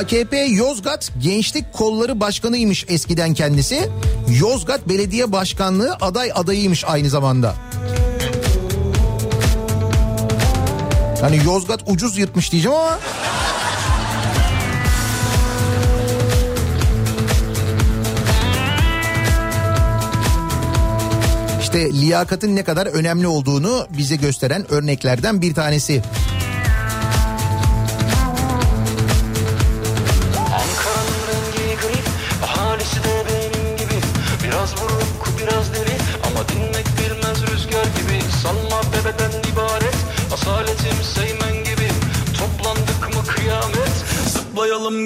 AKP Yozgat Gençlik Kolları Başkanıymış eskiden kendisi. Yozgat Belediye Başkanlığı aday adayıymış aynı zamanda. Hani Yozgat ucuz yırtmış diyeceğim ama İşte liyakatın ne kadar önemli olduğunu bize gösteren örneklerden bir tanesi.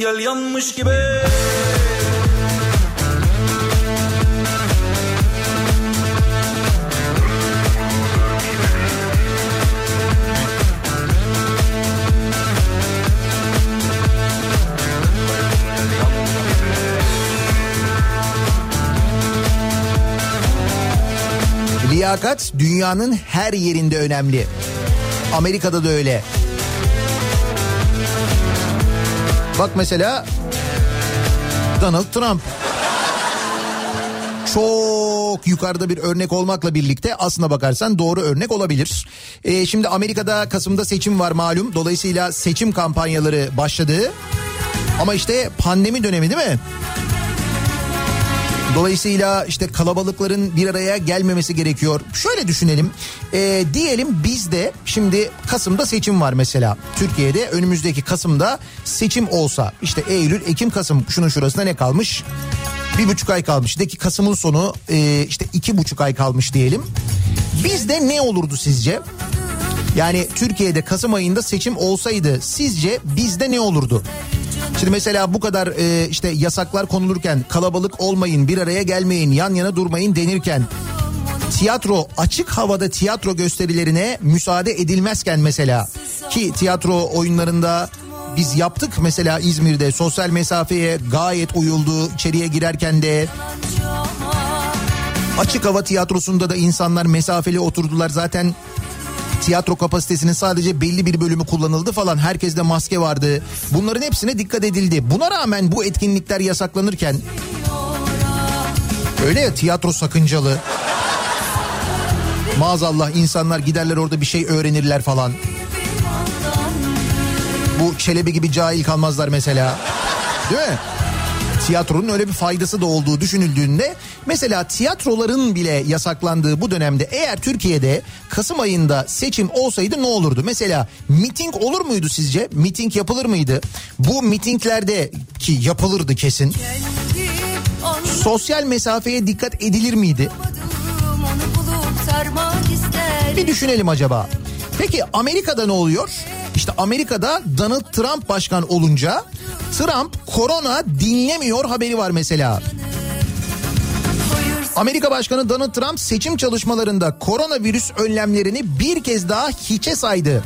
Gel yanmış gibi Liyakat dünyanın her yerinde önemli. Amerika'da da öyle. Bak mesela Donald Trump. Çok yukarıda bir örnek olmakla birlikte aslına bakarsan doğru örnek olabilir. Ee, şimdi Amerika'da Kasım'da seçim var malum. Dolayısıyla seçim kampanyaları başladı. Ama işte pandemi dönemi değil mi? Dolayısıyla işte kalabalıkların bir araya gelmemesi gerekiyor. Şöyle düşünelim. Ee, diyelim bizde şimdi Kasım'da seçim var mesela. Türkiye'de önümüzdeki Kasım'da seçim olsa işte Eylül, Ekim, Kasım şunun şurasında ne kalmış? Bir buçuk ay kalmış. De ki Kasım'ın sonu e, işte iki buçuk ay kalmış diyelim. Bizde ne olurdu sizce? Yani Türkiye'de Kasım ayında seçim olsaydı sizce bizde ne olurdu? Şimdi mesela bu kadar e, işte yasaklar konulurken kalabalık olmayın, bir araya gelmeyin, yan yana durmayın denirken tiyatro açık havada tiyatro gösterilerine müsaade edilmezken mesela ki tiyatro oyunlarında biz yaptık mesela İzmir'de sosyal mesafeye gayet uyuldu içeriye girerken de. Açık hava tiyatrosunda da insanlar mesafeli oturdular. Zaten tiyatro kapasitesinin sadece belli bir bölümü kullanıldı falan. Herkeste maske vardı. Bunların hepsine dikkat edildi. Buna rağmen bu etkinlikler yasaklanırken öyle ya tiyatro sakıncalı. Maazallah insanlar giderler orada bir şey öğrenirler falan. Bu Çelebi gibi cahil kalmazlar mesela. Değil mi? Tiyatronun öyle bir faydası da olduğu düşünüldüğünde mesela tiyatroların bile yasaklandığı bu dönemde eğer Türkiye'de Kasım ayında seçim olsaydı ne olurdu? Mesela miting olur muydu sizce? Miting yapılır mıydı? Bu mitinglerde ki yapılırdı kesin. Sosyal mesafeye dikkat edilir miydi? Bir düşünelim acaba. Peki Amerika'da ne oluyor? İşte Amerika'da Donald Trump başkan olunca Trump korona dinlemiyor haberi var mesela. Amerika Başkanı Donald Trump seçim çalışmalarında koronavirüs önlemlerini bir kez daha hiçe saydı.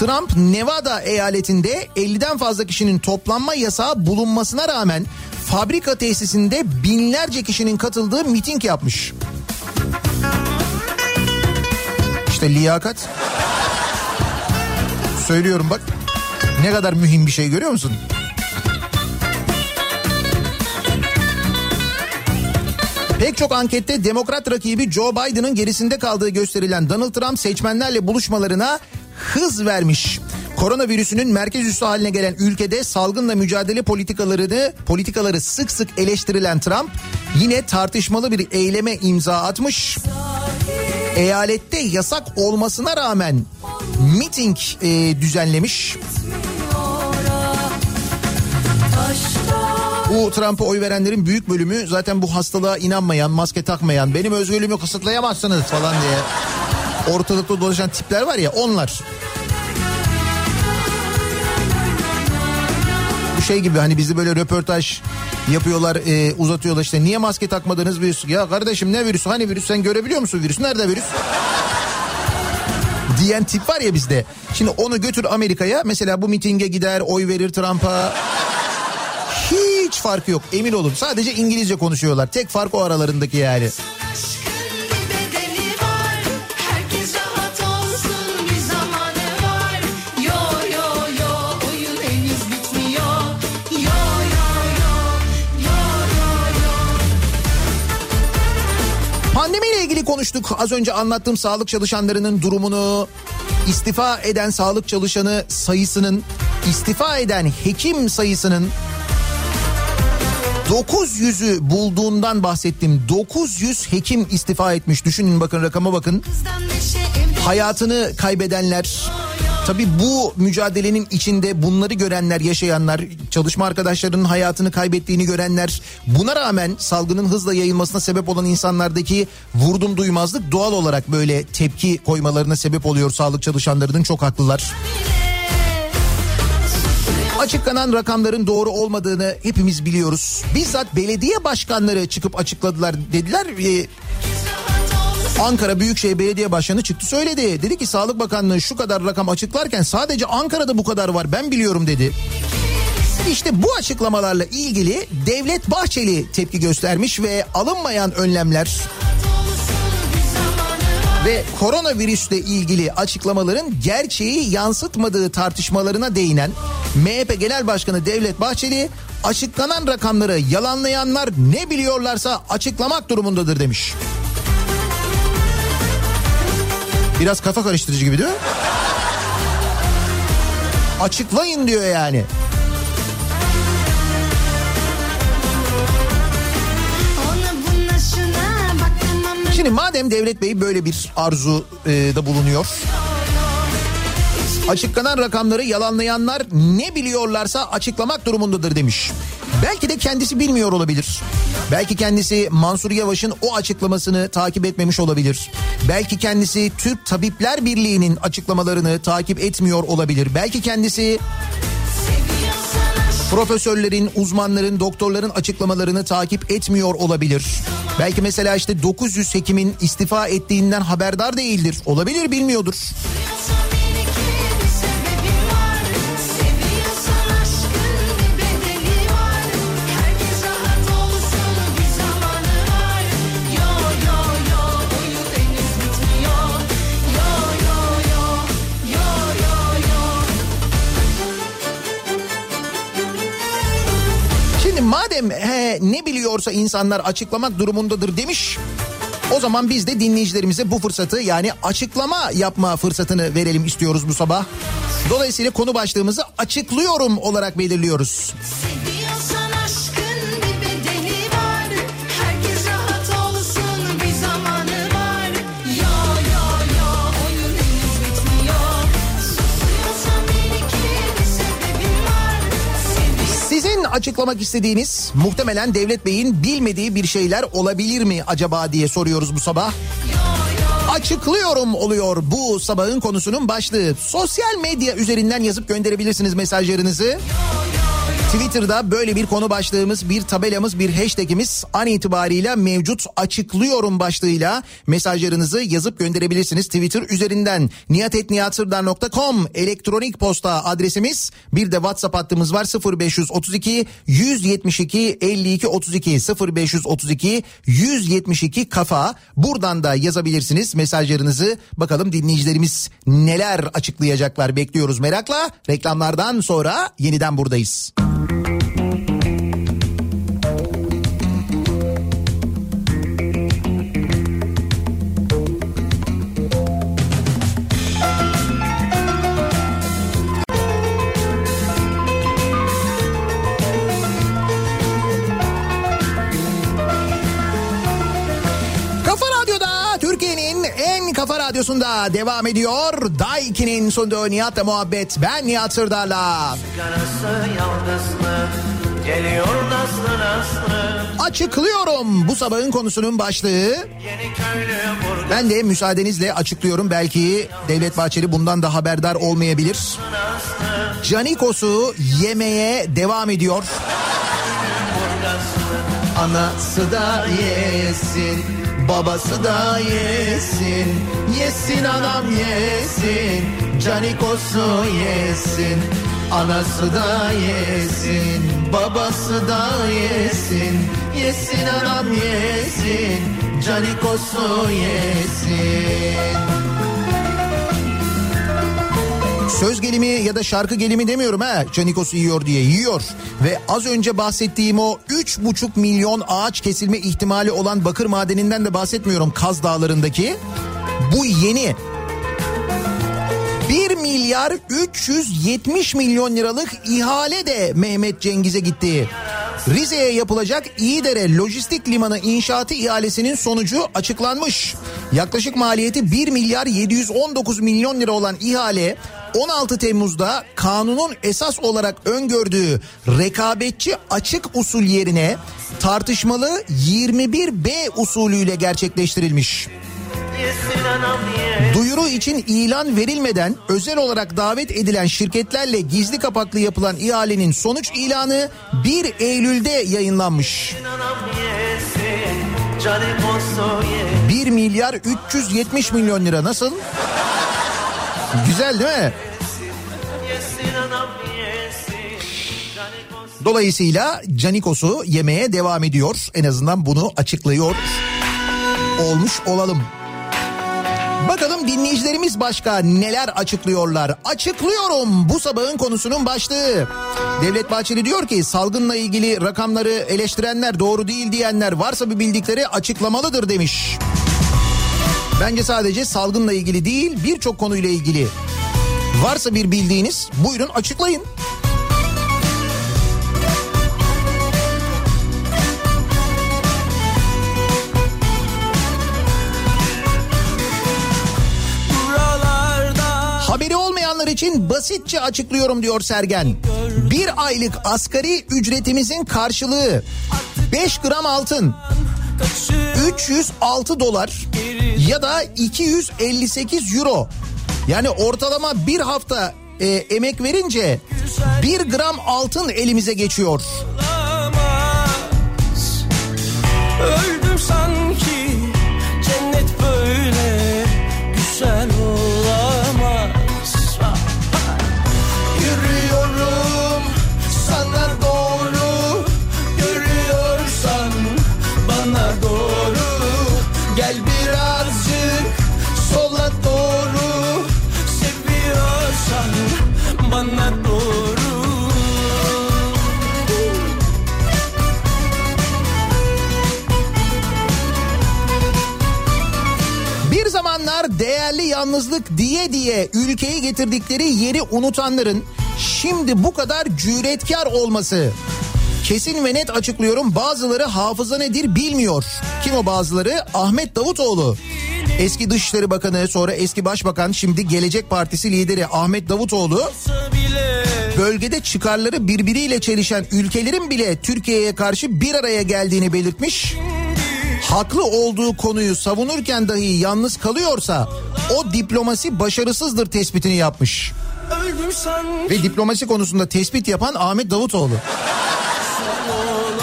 Trump Nevada eyaletinde 50'den fazla kişinin toplanma yasağı bulunmasına rağmen fabrika tesisinde binlerce kişinin katıldığı miting yapmış. İşte liyakat. Söylüyorum bak. Ne kadar mühim bir şey görüyor musun? Pek çok ankette demokrat rakibi Joe Biden'ın gerisinde kaldığı gösterilen Donald Trump seçmenlerle buluşmalarına hız vermiş. Koronavirüsünün merkez üssü haline gelen ülkede salgınla mücadele politikalarını politikaları sık sık eleştirilen Trump yine tartışmalı bir eyleme imza atmış. Eyalette yasak olmasına rağmen miting e, düzenlemiş. Bu Trump'a oy verenlerin büyük bölümü zaten bu hastalığa inanmayan, maske takmayan, benim özgürlüğümü kısıtlayamazsınız falan diye ortalıkta dolaşan tipler var ya onlar. Bu şey gibi hani bizi böyle röportaj yapıyorlar e, uzatıyorlar işte niye maske takmadınız virüs? Ya kardeşim ne virüsü hani virüs sen görebiliyor musun virüs nerede virüs? diyen tip var ya bizde. Şimdi onu götür Amerika'ya mesela bu mitinge gider oy verir Trump'a. Farkı yok emin olun. Sadece İngilizce konuşuyorlar. Tek fark o aralarındaki yani. Pandemiyle ilgili konuştuk. Az önce anlattığım sağlık çalışanlarının durumunu, istifa eden sağlık çalışanı sayısının, istifa eden hekim sayısının 900'ü bulduğundan bahsettim. 900 hekim istifa etmiş. Düşünün bakın rakama bakın. Hayatını kaybedenler, Tabii bu mücadelenin içinde bunları görenler, yaşayanlar, çalışma arkadaşlarının hayatını kaybettiğini görenler, buna rağmen salgının hızla yayılmasına sebep olan insanlardaki vurdum duymazlık doğal olarak böyle tepki koymalarına sebep oluyor sağlık çalışanlarının çok haklılar. Açıklanan rakamların doğru olmadığını hepimiz biliyoruz. Bizzat belediye başkanları çıkıp açıkladılar dediler. E, Ankara Büyükşehir Belediye Başkanı çıktı söyledi. Dedi ki Sağlık Bakanlığı şu kadar rakam açıklarken sadece Ankara'da bu kadar var ben biliyorum dedi. İşte bu açıklamalarla ilgili Devlet Bahçeli tepki göstermiş ve alınmayan önlemler ve koronavirüsle ilgili açıklamaların gerçeği yansıtmadığı tartışmalarına değinen MHP Genel Başkanı Devlet Bahçeli açıklanan rakamları yalanlayanlar ne biliyorlarsa açıklamak durumundadır demiş. Biraz kafa karıştırıcı gibi değil mi? Açıklayın diyor yani. Şimdi madem Devlet Bey böyle bir arzu e, da bulunuyor. Açıklanan rakamları yalanlayanlar ne biliyorlarsa açıklamak durumundadır demiş. Belki de kendisi bilmiyor olabilir. Belki kendisi Mansur Yavaş'ın o açıklamasını takip etmemiş olabilir. Belki kendisi Türk Tabipler Birliği'nin açıklamalarını takip etmiyor olabilir. Belki kendisi profesörlerin, uzmanların, doktorların açıklamalarını takip etmiyor olabilir. Belki mesela işte 900 hekimin istifa ettiğinden haberdar değildir. Olabilir bilmiyordur. Madem he, ne biliyorsa insanlar açıklamak durumundadır demiş. O zaman biz de dinleyicilerimize bu fırsatı yani açıklama yapma fırsatını verelim istiyoruz bu sabah. Dolayısıyla konu başlığımızı açıklıyorum olarak belirliyoruz. Seviyorsan açıklamak istediğiniz muhtemelen Devlet Bey'in bilmediği bir şeyler olabilir mi acaba diye soruyoruz bu sabah. Açıklıyorum oluyor bu sabahın konusunun başlığı. Sosyal medya üzerinden yazıp gönderebilirsiniz mesajlarınızı. Twitter'da böyle bir konu başlığımız, bir tabelamız, bir hashtagimiz an itibariyle mevcut açıklıyorum başlığıyla mesajlarınızı yazıp gönderebilirsiniz. Twitter üzerinden niyatetniyatsırdar.com elektronik posta adresimiz. Bir de WhatsApp hattımız var 0532 172 52 32 0532 172 kafa. Buradan da yazabilirsiniz mesajlarınızı. Bakalım dinleyicilerimiz neler açıklayacaklar bekliyoruz merakla. Reklamlardan sonra yeniden buradayız. Kafa radyosunda devam ediyor. Daiki'nin sunduğu Nihat'la muhabbet. Ben Nihat Sırdar'la. Açıklıyorum bu sabahın konusunun başlığı. Ben de müsaadenizle açıklıyorum. Belki Devlet Bahçeli bundan da haberdar olmayabilir. Canikos'u yemeye devam ediyor. Anası da yesin, babası da yesin. Yesin anam yesin, Canikos'u yesin. Anası da yesin, babası da yesin. Yesin anam yesin, Canikos'u yesin. Söz gelimi ya da şarkı gelimi demiyorum ha Canikos yiyor diye yiyor. Ve az önce bahsettiğim o 3,5 milyon ağaç kesilme ihtimali olan bakır madeninden de bahsetmiyorum Kaz Dağları'ndaki. Bu yeni 1 milyar 370 milyon liralık ihale de Mehmet Cengiz'e gitti. Rize'ye yapılacak İyidere Lojistik Limanı inşaatı ihalesinin sonucu açıklanmış. Yaklaşık maliyeti 1 milyar 719 milyon lira olan ihale 16 Temmuz'da kanunun esas olarak öngördüğü rekabetçi açık usul yerine tartışmalı 21B usulüyle gerçekleştirilmiş. Duyuru için ilan verilmeden özel olarak davet edilen şirketlerle gizli kapaklı yapılan ihalenin sonuç ilanı 1 Eylül'de yayınlanmış. anam yesin Canikos'u ye 1 milyar 370 milyon lira nasıl? Güzel değil mi? Dolayısıyla Canikos'u yemeye devam ediyor. En azından bunu açıklıyor olmuş olalım. Bakalım dinleyicilerimiz başka neler açıklıyorlar. Açıklıyorum bu sabahın konusunun başlığı. Devlet Bahçeli diyor ki salgınla ilgili rakamları eleştirenler doğru değil diyenler varsa bir bildikleri açıklamalıdır demiş. Bence sadece salgınla ilgili değil birçok konuyla ilgili. Varsa bir bildiğiniz buyurun açıklayın. Haberi olmayanlar için basitçe açıklıyorum diyor Sergen. Bir aylık asgari ücretimizin karşılığı 5 gram altın 306 dolar ya da 258 euro. Yani ortalama bir hafta e, emek verince 1 gram altın elimize geçiyor. Öldüm yalnızlık diye diye ülkeyi getirdikleri yeri unutanların şimdi bu kadar cüretkar olması. Kesin ve net açıklıyorum bazıları hafıza nedir bilmiyor. Kim o bazıları? Ahmet Davutoğlu. Eski Dışişleri Bakanı sonra eski Başbakan şimdi Gelecek Partisi lideri Ahmet Davutoğlu bölgede çıkarları birbiriyle çelişen ülkelerin bile Türkiye'ye karşı bir araya geldiğini belirtmiş. Haklı olduğu konuyu savunurken dahi yalnız kalıyorsa o diplomasi başarısızdır tespitini yapmış. Ve diplomasi konusunda tespit yapan Ahmet Davutoğlu.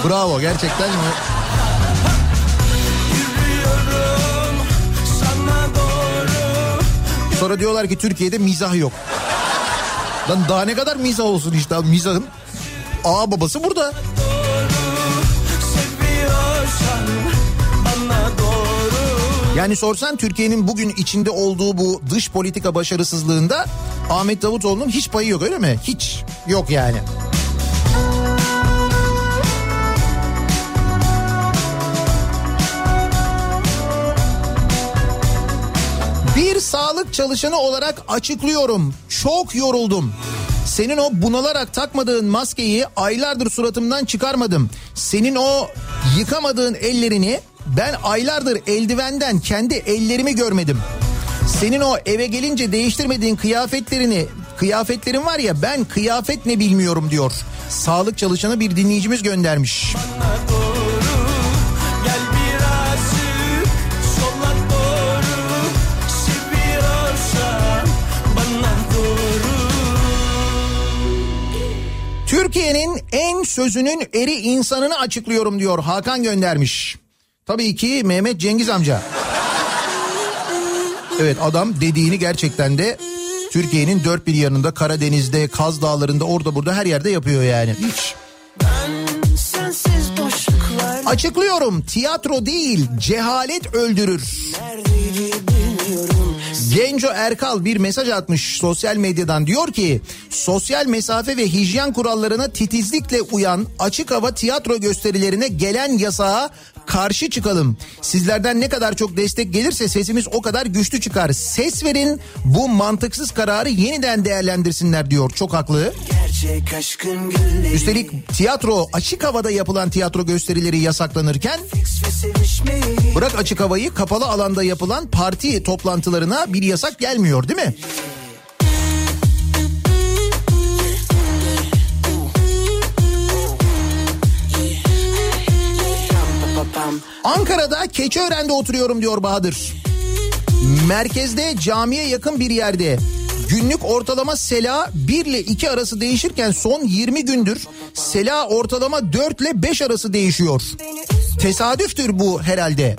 Bravo gerçekten. Doğru Sonra diyorlar ki Türkiye'de mizah yok. Lan daha ne kadar mizah olsun işte mizahın. A babası burada. Doğru Yani sorsan Türkiye'nin bugün içinde olduğu bu dış politika başarısızlığında Ahmet Davutoğlu'nun hiç payı yok öyle mi? Hiç yok yani. Bir sağlık çalışanı olarak açıklıyorum. Çok yoruldum. Senin o bunalarak takmadığın maskeyi aylardır suratımdan çıkarmadım. Senin o yıkamadığın ellerini ben aylardır eldivenden kendi ellerimi görmedim. Senin o eve gelince değiştirmediğin kıyafetlerini kıyafetlerin var ya ben kıyafet ne bilmiyorum diyor. Sağlık çalışanı bir dinleyicimiz göndermiş. Bana Türkiye'nin en sözünün eri insanını açıklıyorum diyor Hakan göndermiş. Tabii ki Mehmet Cengiz amca. Evet adam dediğini gerçekten de Türkiye'nin dört bir yanında Karadeniz'de, Kaz Dağları'nda orada burada her yerde yapıyor yani. Hiç. Açıklıyorum tiyatro değil cehalet öldürür. Genco Erkal bir mesaj atmış sosyal medyadan diyor ki sosyal mesafe ve hijyen kurallarına titizlikle uyan açık hava tiyatro gösterilerine gelen yasağa karşı çıkalım. Sizlerden ne kadar çok destek gelirse sesimiz o kadar güçlü çıkar. Ses verin bu mantıksız kararı yeniden değerlendirsinler diyor. Çok haklı. Üstelik tiyatro açık havada yapılan tiyatro gösterileri yasaklanırken bırak açık havayı kapalı alanda yapılan parti toplantılarına bir yasak gelmiyor değil mi? Ankara'da Keçiören'de oturuyorum diyor Bahadır. Merkezde camiye yakın bir yerde günlük ortalama sela 1 ile 2 arası değişirken son 20 gündür sela ortalama 4 ile 5 arası değişiyor. Tesadüftür bu herhalde.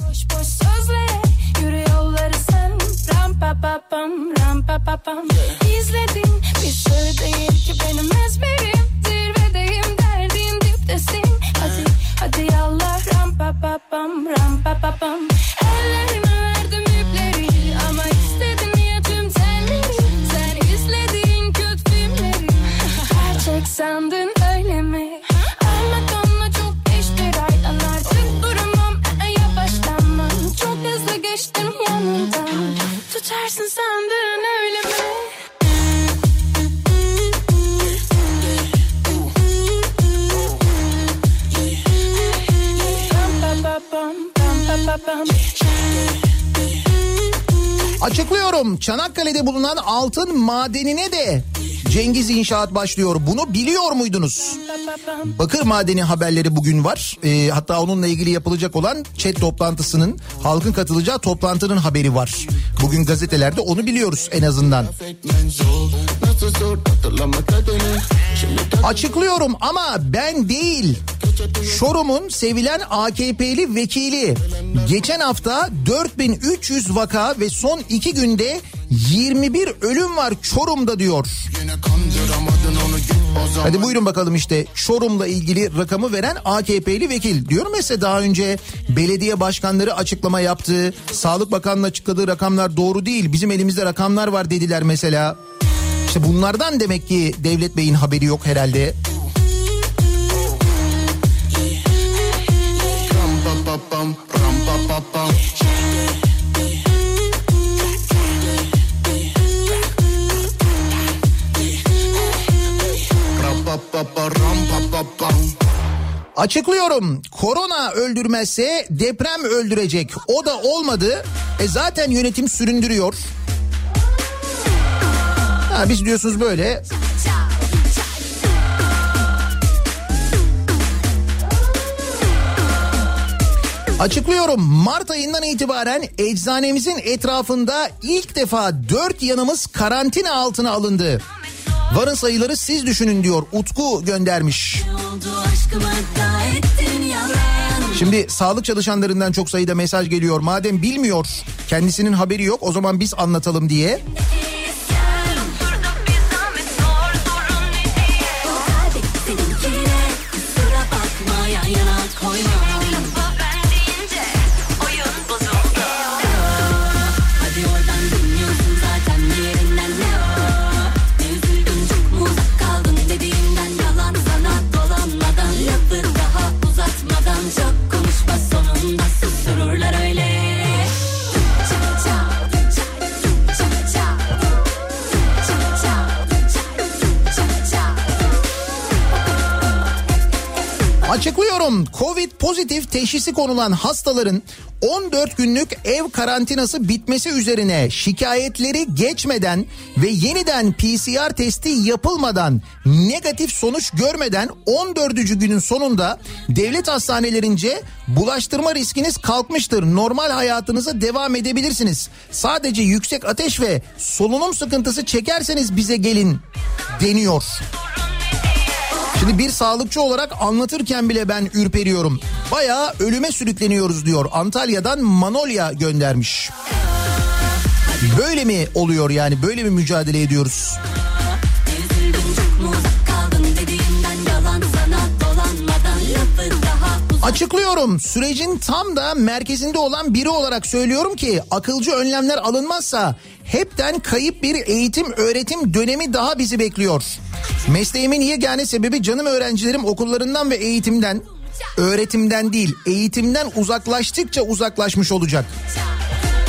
İzledin bir sır değil ki benim ezberim geçtim yanından. Tutarsın sandın Açıklıyorum Çanakkale'de bulunan altın madenine de Cengiz İnşaat başlıyor. Bunu biliyor muydunuz? Bakır madeni haberleri bugün var. Ee, hatta onunla ilgili yapılacak olan chat toplantısının halkın katılacağı toplantının haberi var. Bugün gazetelerde onu biliyoruz en azından. Açıklıyorum ama ben değil. Çorum'un sevilen AKP'li vekili geçen hafta 4300 vaka ve son 2 günde 21 ölüm var Çorum'da diyor. Hadi buyurun bakalım işte Çorum'la ilgili rakamı veren AKP'li vekil. Diyorum mesela daha önce belediye başkanları açıklama yaptı. Sağlık Bakanı'nın açıkladığı rakamlar doğru değil. Bizim elimizde rakamlar var dediler mesela. İşte bunlardan demek ki Devlet Bey'in haberi yok herhalde. Açıklıyorum. Korona öldürmezse deprem öldürecek. O da olmadı. E zaten yönetim süründürüyor. Ha, biz diyorsunuz böyle. Açıklıyorum Mart ayından itibaren eczanemizin etrafında ilk defa dört yanımız karantina altına alındı. Varın sayıları siz düşünün diyor Utku göndermiş. Şimdi sağlık çalışanlarından çok sayıda mesaj geliyor. Madem bilmiyor kendisinin haberi yok o zaman biz anlatalım diye. Açıklıyorum. Covid pozitif teşhisi konulan hastaların 14 günlük ev karantinası bitmesi üzerine şikayetleri geçmeden ve yeniden PCR testi yapılmadan negatif sonuç görmeden 14. günün sonunda devlet hastanelerince bulaştırma riskiniz kalkmıştır. Normal hayatınıza devam edebilirsiniz. Sadece yüksek ateş ve solunum sıkıntısı çekerseniz bize gelin deniyor. Şimdi bir sağlıkçı olarak anlatırken bile ben ürperiyorum. Bayağı ölüme sürükleniyoruz diyor. Antalya'dan Manolya göndermiş. Böyle mi oluyor yani böyle mi mücadele ediyoruz? Açıklıyorum sürecin tam da merkezinde olan biri olarak söylüyorum ki akılcı önlemler alınmazsa hepten kayıp bir eğitim öğretim dönemi daha bizi bekliyor. Mesleğimin yegane sebebi canım öğrencilerim okullarından ve eğitimden öğretimden değil eğitimden uzaklaştıkça uzaklaşmış olacak.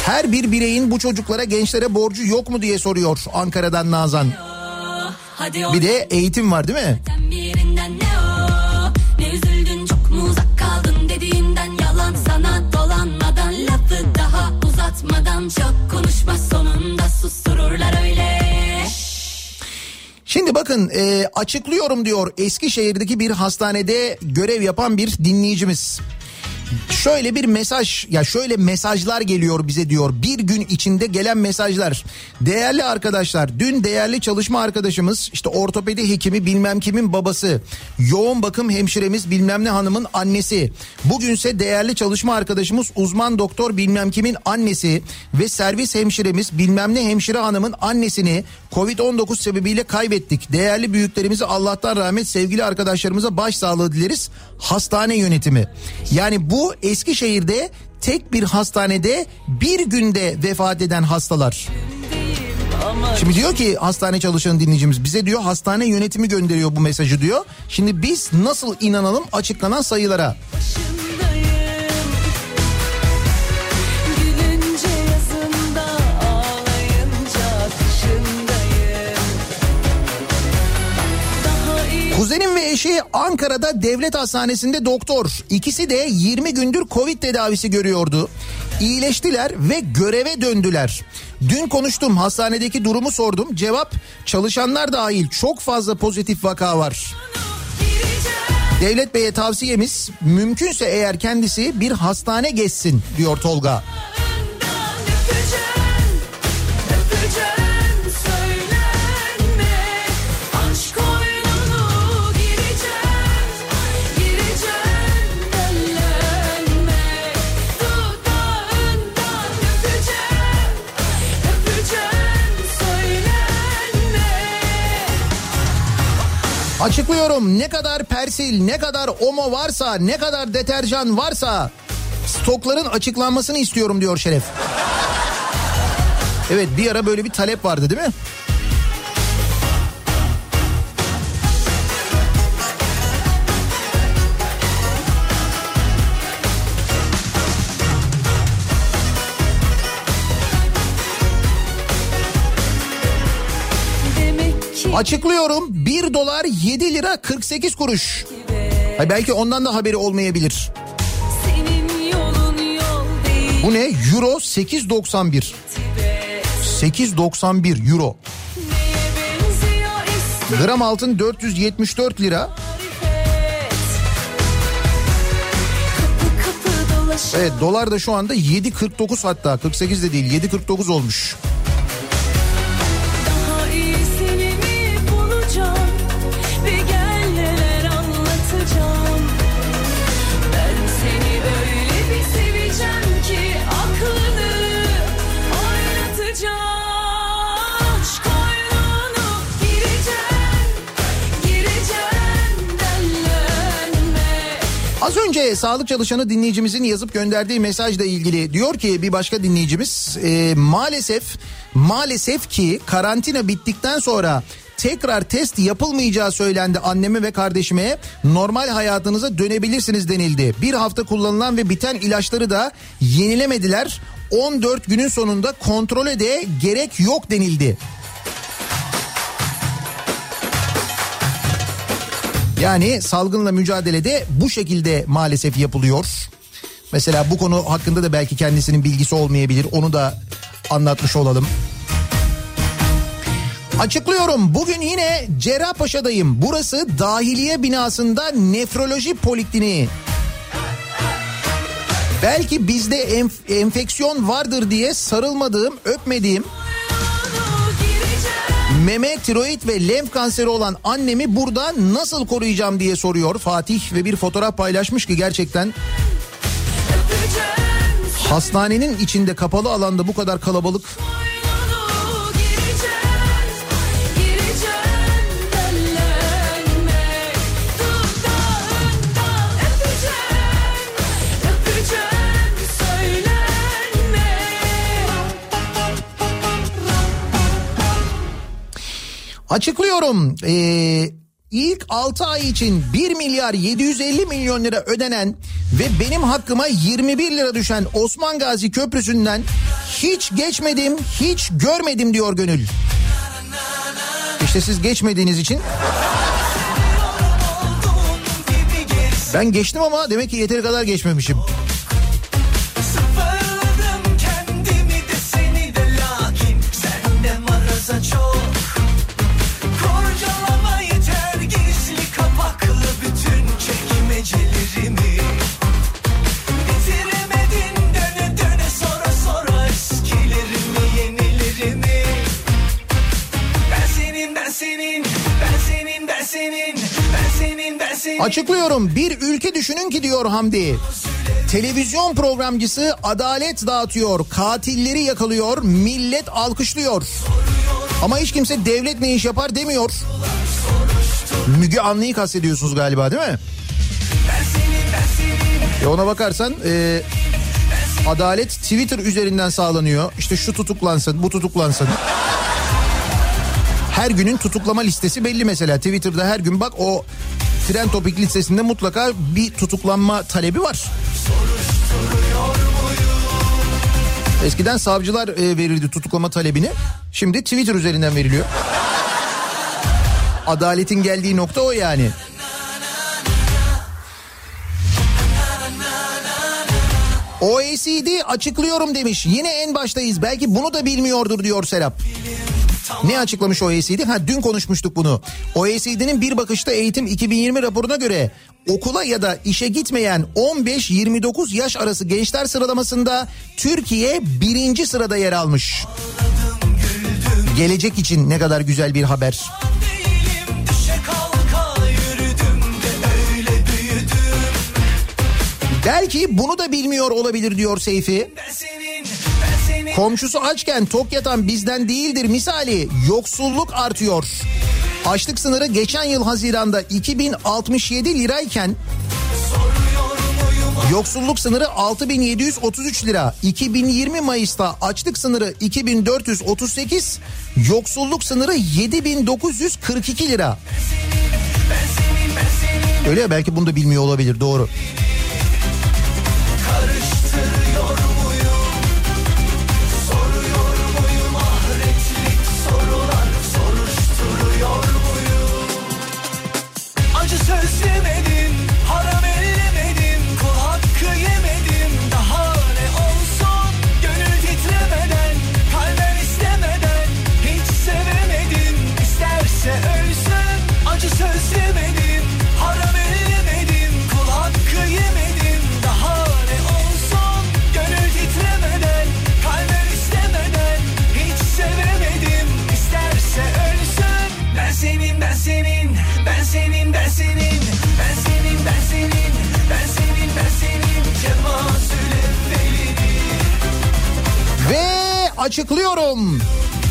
Her bir bireyin bu çocuklara gençlere borcu yok mu diye soruyor Ankara'dan Nazan. Bir de eğitim var değil mi? Uzatmadan çok konuşma sonunda sustururlar öyle. Şimdi bakın e, açıklıyorum diyor Eskişehir'deki bir hastanede görev yapan bir dinleyicimiz. Şöyle bir mesaj ya şöyle mesajlar geliyor bize diyor bir gün içinde gelen mesajlar. Değerli arkadaşlar dün değerli çalışma arkadaşımız işte ortopedi hekimi bilmem kimin babası yoğun bakım hemşiremiz bilmem ne hanımın annesi. Bugünse değerli çalışma arkadaşımız uzman doktor bilmem kimin annesi ve servis hemşiremiz bilmem ne hemşire hanımın annesini Covid-19 sebebiyle kaybettik. Değerli büyüklerimize Allah'tan rahmet sevgili arkadaşlarımıza başsağlığı dileriz. Hastane yönetimi. Yani bu Eskişehir'de tek bir hastanede bir günde vefat eden hastalar. Şimdi diyor ki hastane çalışan dinleyicimiz bize diyor hastane yönetimi gönderiyor bu mesajı diyor. Şimdi biz nasıl inanalım açıklanan sayılara? Gülünce eşi Ankara'da devlet hastanesinde doktor. İkisi de 20 gündür Covid tedavisi görüyordu. İyileştiler ve göreve döndüler. Dün konuştum hastanedeki durumu sordum. Cevap çalışanlar dahil çok fazla pozitif vaka var. Devlet Bey'e tavsiyemiz mümkünse eğer kendisi bir hastane geçsin diyor Tolga. Öpeceğim, Açıklıyorum ne kadar persil, ne kadar omo varsa, ne kadar deterjan varsa stokların açıklanmasını istiyorum diyor Şeref. Evet bir ara böyle bir talep vardı değil mi? Açıklıyorum 1 dolar 7 lira 48 kuruş. Ay belki ondan da haberi olmayabilir. Bu ne? Euro 8.91. be 8.91 euro. Gram altın 474 lira. Evet dolar da şu anda 7.49 hatta 48 de değil 7.49 olmuş. Önce sağlık çalışanı dinleyicimizin yazıp gönderdiği mesajla ilgili diyor ki bir başka dinleyicimiz e, maalesef maalesef ki karantina bittikten sonra tekrar test yapılmayacağı söylendi anneme ve kardeşime normal hayatınıza dönebilirsiniz denildi. Bir hafta kullanılan ve biten ilaçları da yenilemediler. 14 günün sonunda kontrole de gerek yok denildi. Yani salgınla mücadelede bu şekilde maalesef yapılıyor. Mesela bu konu hakkında da belki kendisinin bilgisi olmayabilir. Onu da anlatmış olalım. Açıklıyorum bugün yine Cerrahpaşa'dayım. Burası dahiliye binasında nefroloji polikliniği. Belki bizde enf- enfeksiyon vardır diye sarılmadığım, öpmediğim meme, tiroid ve lenf kanseri olan annemi burada nasıl koruyacağım diye soruyor. Fatih ve bir fotoğraf paylaşmış ki gerçekten hastanenin içinde kapalı alanda bu kadar kalabalık Açıklıyorum. Ee, ilk 6 ay için 1 milyar 750 milyon lira ödenen ve benim hakkıma 21 lira düşen Osman Gazi Köprüsü'nden hiç geçmedim, hiç görmedim diyor Gönül. İşte siz geçmediğiniz için ben geçtim ama demek ki yeteri kadar geçmemişim. Açıklıyorum bir ülke düşünün ki diyor Hamdi. Televizyon programcısı adalet dağıtıyor, katilleri yakalıyor, millet alkışlıyor. Ama hiç kimse devlet ne iş yapar demiyor. Müge Anlı'yı kastediyorsunuz galiba değil mi? E ona bakarsan e, adalet Twitter üzerinden sağlanıyor. İşte şu tutuklansın, bu tutuklansın. Her günün tutuklama listesi belli mesela. Twitter'da her gün bak o tren topik listesinde mutlaka bir tutuklanma talebi var. Eskiden savcılar e, verirdi tutuklama talebini. Şimdi Twitter üzerinden veriliyor. Adaletin geldiği nokta o yani. OECD açıklıyorum demiş. Yine en baştayız. Belki bunu da bilmiyordur diyor Serap. Ne açıklamış OECD? Ha dün konuşmuştuk bunu. OECD'nin bir bakışta eğitim 2020 raporuna göre okula ya da işe gitmeyen 15-29 yaş arası gençler sıralamasında Türkiye birinci sırada yer almış. Gelecek için ne kadar güzel bir haber. Değilim Belki bunu da bilmiyor olabilir diyor Seyfi. Ben senin Komşusu açken tok yatan bizden değildir misali yoksulluk artıyor. Açlık sınırı geçen yıl Haziran'da 2067 lirayken yoksulluk sınırı 6733 lira. 2020 Mayıs'ta açlık sınırı 2438, yoksulluk sınırı 7942 lira. Öyle ya belki bunu da bilmiyor olabilir doğru. Acı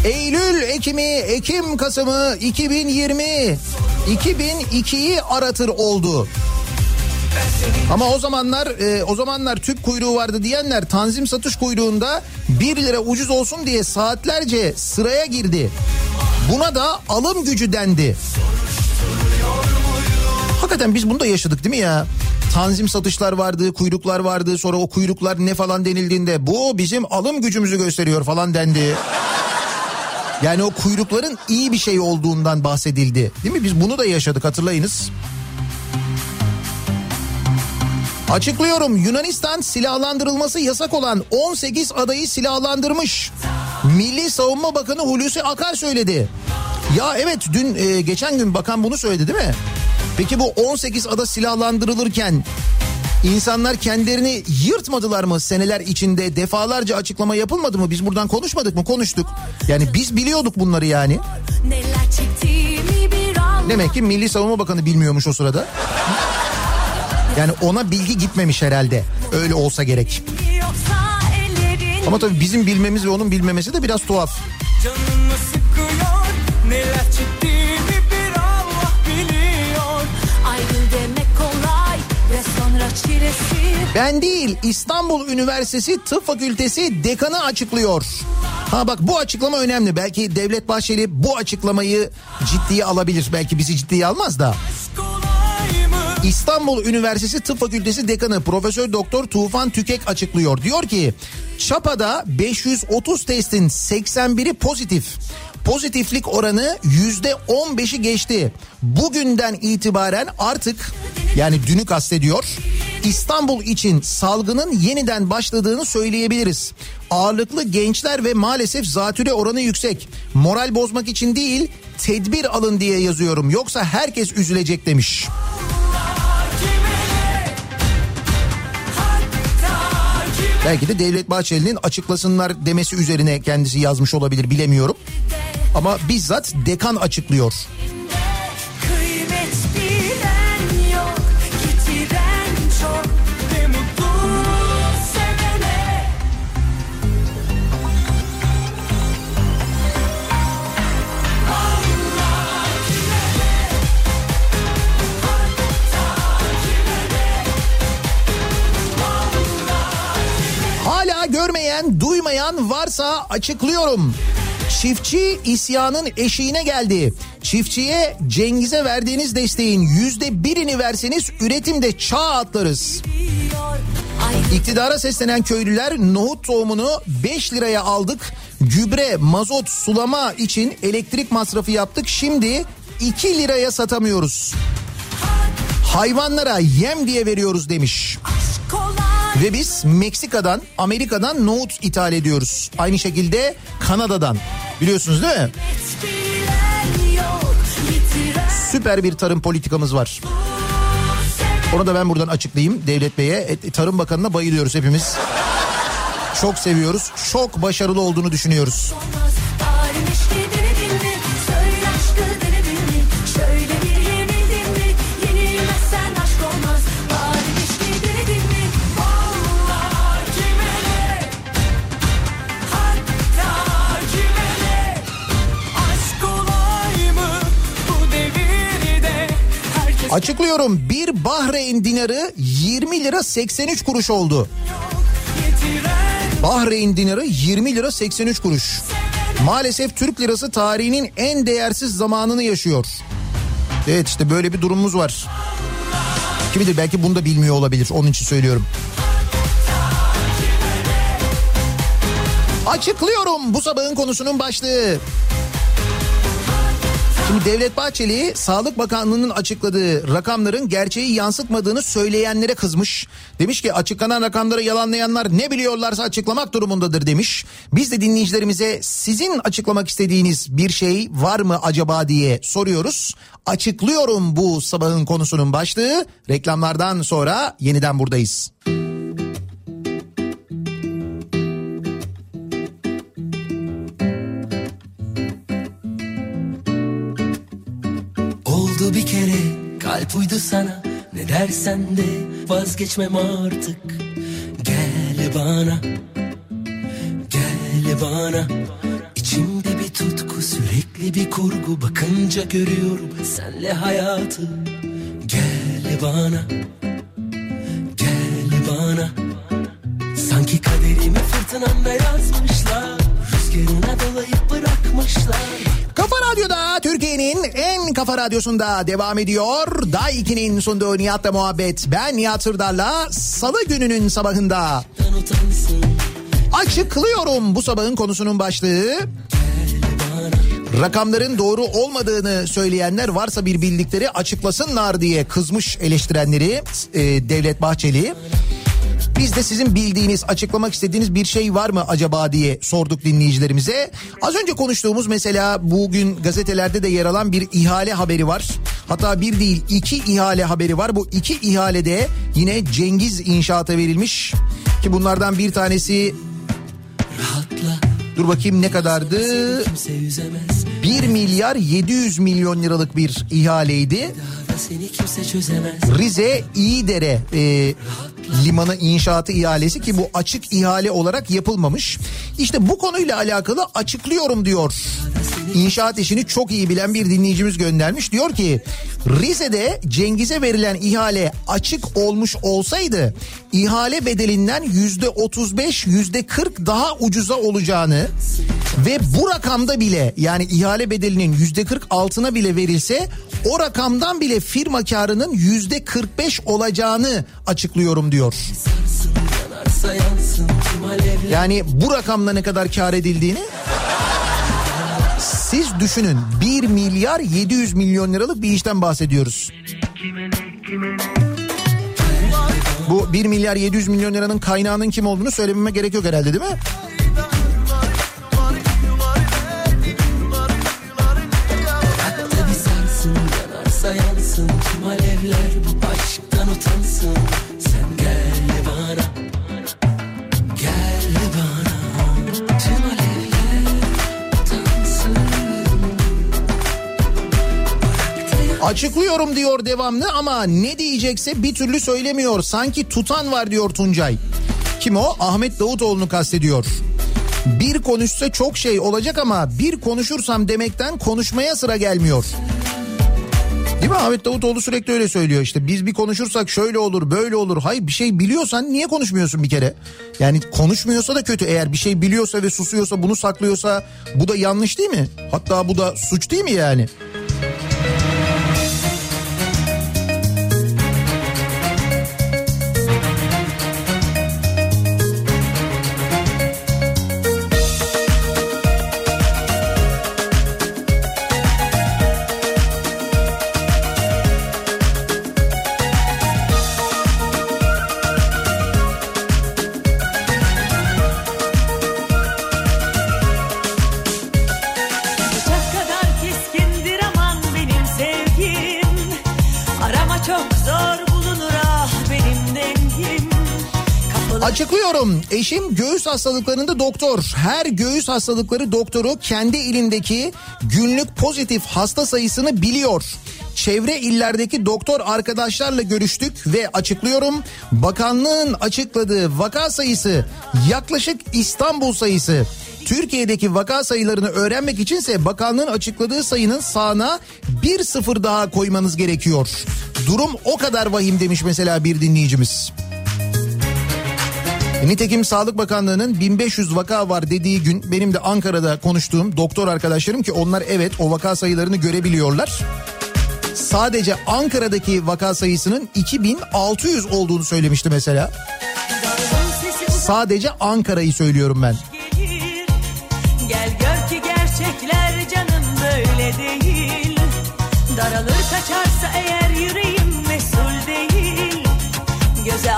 Eylül, Ekim'i, Ekim, Kasım'ı 2020, 2002'yi aratır oldu. Ama o zamanlar e, o zamanlar tüp kuyruğu vardı diyenler tanzim satış kuyruğunda 1 lira ucuz olsun diye saatlerce sıraya girdi. Buna da alım gücü dendi. Hakikaten biz bunu da yaşadık değil mi ya? Tanzim satışlar vardı, kuyruklar vardı. Sonra o kuyruklar ne falan denildiğinde bu bizim alım gücümüzü gösteriyor falan dendi. Yani o kuyrukların iyi bir şey olduğundan bahsedildi. Değil mi? Biz bunu da yaşadık hatırlayınız. Açıklıyorum Yunanistan silahlandırılması yasak olan 18 adayı silahlandırmış. Milli Savunma Bakanı Hulusi Akar söyledi. Ya evet dün e, geçen gün bakan bunu söyledi değil mi? Peki bu 18 ada silahlandırılırken insanlar kendilerini yırtmadılar mı seneler içinde defalarca açıklama yapılmadı mı? Biz buradan konuşmadık mı? Konuştuk. Yani biz biliyorduk bunları yani. Demek ki Milli Savunma Bakanı bilmiyormuş o sırada. Yani ona bilgi gitmemiş herhalde. Öyle olsa gerek. Ama tabii bizim bilmemiz ve onun bilmemesi de biraz tuhaf. Canımı sıkıyor, neler çektiğimi Ben değil İstanbul Üniversitesi Tıp Fakültesi dekanı açıklıyor. Ha bak bu açıklama önemli. Belki Devlet Bahçeli bu açıklamayı ciddiye alabilir. Belki bizi ciddiye almaz da. İstanbul Üniversitesi Tıp Fakültesi Dekanı Profesör Doktor Tufan Tükek açıklıyor. Diyor ki Çapa'da 530 testin 81'i pozitif. Pozitiflik oranı yüzde 15'i geçti. Bugünden itibaren artık yani dünü kastediyor. İstanbul için salgının yeniden başladığını söyleyebiliriz. Ağırlıklı gençler ve maalesef zatüre oranı yüksek. Moral bozmak için değil tedbir alın diye yazıyorum. Yoksa herkes üzülecek demiş. Belki de Devlet Bahçeli'nin açıklasınlar demesi üzerine kendisi yazmış olabilir bilemiyorum. Ama bizzat dekan açıklıyor. yok çok Hala görmeyen, duymayan varsa açıklıyorum. Çiftçi isyanın eşiğine geldi. Çiftçiye Cengiz'e verdiğiniz desteğin yüzde birini verseniz üretimde çağ atlarız. İktidara seslenen köylüler nohut tohumunu 5 liraya aldık. Gübre, mazot, sulama için elektrik masrafı yaptık. Şimdi 2 liraya satamıyoruz. Hayvanlara yem diye veriyoruz demiş. Ve biz Meksika'dan, Amerika'dan nohut ithal ediyoruz. Aynı şekilde Kanada'dan. Biliyorsunuz değil mi? Süper bir tarım politikamız var. Onu da ben buradan açıklayayım Devlet Bey'e. E, Tarım Bakanı'na bayılıyoruz hepimiz. Çok seviyoruz. Çok başarılı olduğunu düşünüyoruz. Açıklıyorum. Bir Bahreyn dinarı 20 lira 83 kuruş oldu. Bahreyn dinarı 20 lira 83 kuruş. Maalesef Türk lirası tarihinin en değersiz zamanını yaşıyor. Evet işte böyle bir durumumuz var. Kim bilir belki bunu da bilmiyor olabilir. Onun için söylüyorum. Açıklıyorum bu sabahın konusunun başlığı. Şimdi Devlet Bahçeli Sağlık Bakanlığı'nın açıkladığı rakamların gerçeği yansıtmadığını söyleyenlere kızmış. Demiş ki açıklanan rakamları yalanlayanlar ne biliyorlarsa açıklamak durumundadır demiş. Biz de dinleyicilerimize sizin açıklamak istediğiniz bir şey var mı acaba diye soruyoruz. Açıklıyorum bu sabahın konusunun başlığı. Reklamlardan sonra yeniden buradayız. Oldu kalp uydu sana Ne dersen de vazgeçmem artık. Gel bana Gel bana. İçimde bir tutku sürekli bir kurgu. Bakınca görüyorum senle hayatı. Gel bana Gel bana. Sanki kaderimi fırtınamda yazmışlar. Rüzgarına dolayıp bırakmışlar Radyo'da Türkiye'nin en kafa radyosunda devam ediyor. Day 2'nin sunduğu Nihat'la muhabbet. Ben Nihat Sırdar'la salı gününün sabahında açıklıyorum bu sabahın konusunun başlığı. Rakamların doğru olmadığını söyleyenler varsa bir bildikleri açıklasınlar diye kızmış eleştirenleri e, Devlet Bahçeli. Biz de sizin bildiğiniz, açıklamak istediğiniz bir şey var mı acaba diye sorduk dinleyicilerimize. Az önce konuştuğumuz mesela bugün gazetelerde de yer alan bir ihale haberi var. Hatta bir değil iki ihale haberi var. Bu iki ihalede yine Cengiz İnşaat'a verilmiş. Ki bunlardan bir tanesi Rahatla dur bakayım ne kadardı? kimse üzemez 1 milyar 700 milyon liralık bir ihaleydi. Rize İyidere e, limanı inşaatı ihalesi ki bu açık ihale olarak yapılmamış. İşte bu konuyla alakalı açıklıyorum diyor. İnşaat işini çok iyi bilen bir dinleyicimiz göndermiş. Diyor ki Rize'de Cengiz'e verilen ihale açık olmuş olsaydı ihale bedelinden yüzde 35 yüzde 40 daha ucuza olacağını ve bu rakamda bile yani ihale bedelinin yüzde 40 altına bile verilse o rakamdan bile firma karının yüzde 45 olacağını açıklıyorum diyor. Yani bu rakamla ne kadar kar edildiğini siz düşünün 1 milyar 700 milyon liralık bir işten bahsediyoruz. Bu 1 milyar 700 milyon liranın kaynağının kim olduğunu söylememe gerek yok herhalde değil mi? Yansın tüm alevler Bu aşktan utansın Açıklıyorum diyor devamlı ama ne diyecekse bir türlü söylemiyor. Sanki tutan var diyor Tuncay. Kim o? Ahmet Davutoğlu'nu kastediyor. Bir konuşsa çok şey olacak ama bir konuşursam demekten konuşmaya sıra gelmiyor. Değil mi Ahmet Davutoğlu sürekli öyle söylüyor işte biz bir konuşursak şöyle olur böyle olur. Hayır bir şey biliyorsan niye konuşmuyorsun bir kere? Yani konuşmuyorsa da kötü eğer bir şey biliyorsa ve susuyorsa bunu saklıyorsa bu da yanlış değil mi? Hatta bu da suç değil mi yani? Eşim göğüs hastalıklarında doktor. Her göğüs hastalıkları doktoru kendi ilindeki günlük pozitif hasta sayısını biliyor. Çevre illerdeki doktor arkadaşlarla görüştük ve açıklıyorum. Bakanlığın açıkladığı vaka sayısı yaklaşık İstanbul sayısı. Türkiye'deki vaka sayılarını öğrenmek içinse bakanlığın açıkladığı sayının sağına bir sıfır daha koymanız gerekiyor. Durum o kadar vahim demiş mesela bir dinleyicimiz. Nitekim Sağlık Bakanlığı'nın 1500 vaka var dediği gün benim de Ankara'da konuştuğum doktor arkadaşlarım ki onlar evet o vaka sayılarını görebiliyorlar. Sadece Ankara'daki vaka sayısının 2600 olduğunu söylemişti mesela. Sadece Ankara'yı söylüyorum ben. Gel gör ki gerçekler canım böyle değil Daralır kaçarsa eğer yüreğim mesul değil Göze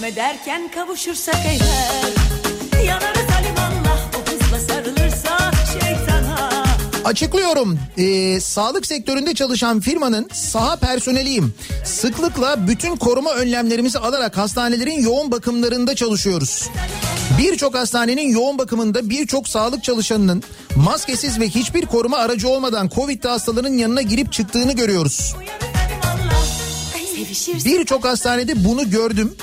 Yapma etme derken kavuşursak eğer Yanarız alimallah o hızla sarılırsa şeytana Açıklıyorum. Ee, sağlık sektöründe çalışan firmanın saha personeliyim. Sıklıkla bütün koruma önlemlerimizi alarak hastanelerin yoğun bakımlarında çalışıyoruz. Birçok hastanenin yoğun bakımında birçok sağlık çalışanının maskesiz ve hiçbir koruma aracı olmadan Covid hastaların yanına girip çıktığını görüyoruz. Birçok hastanede bunu gördüm.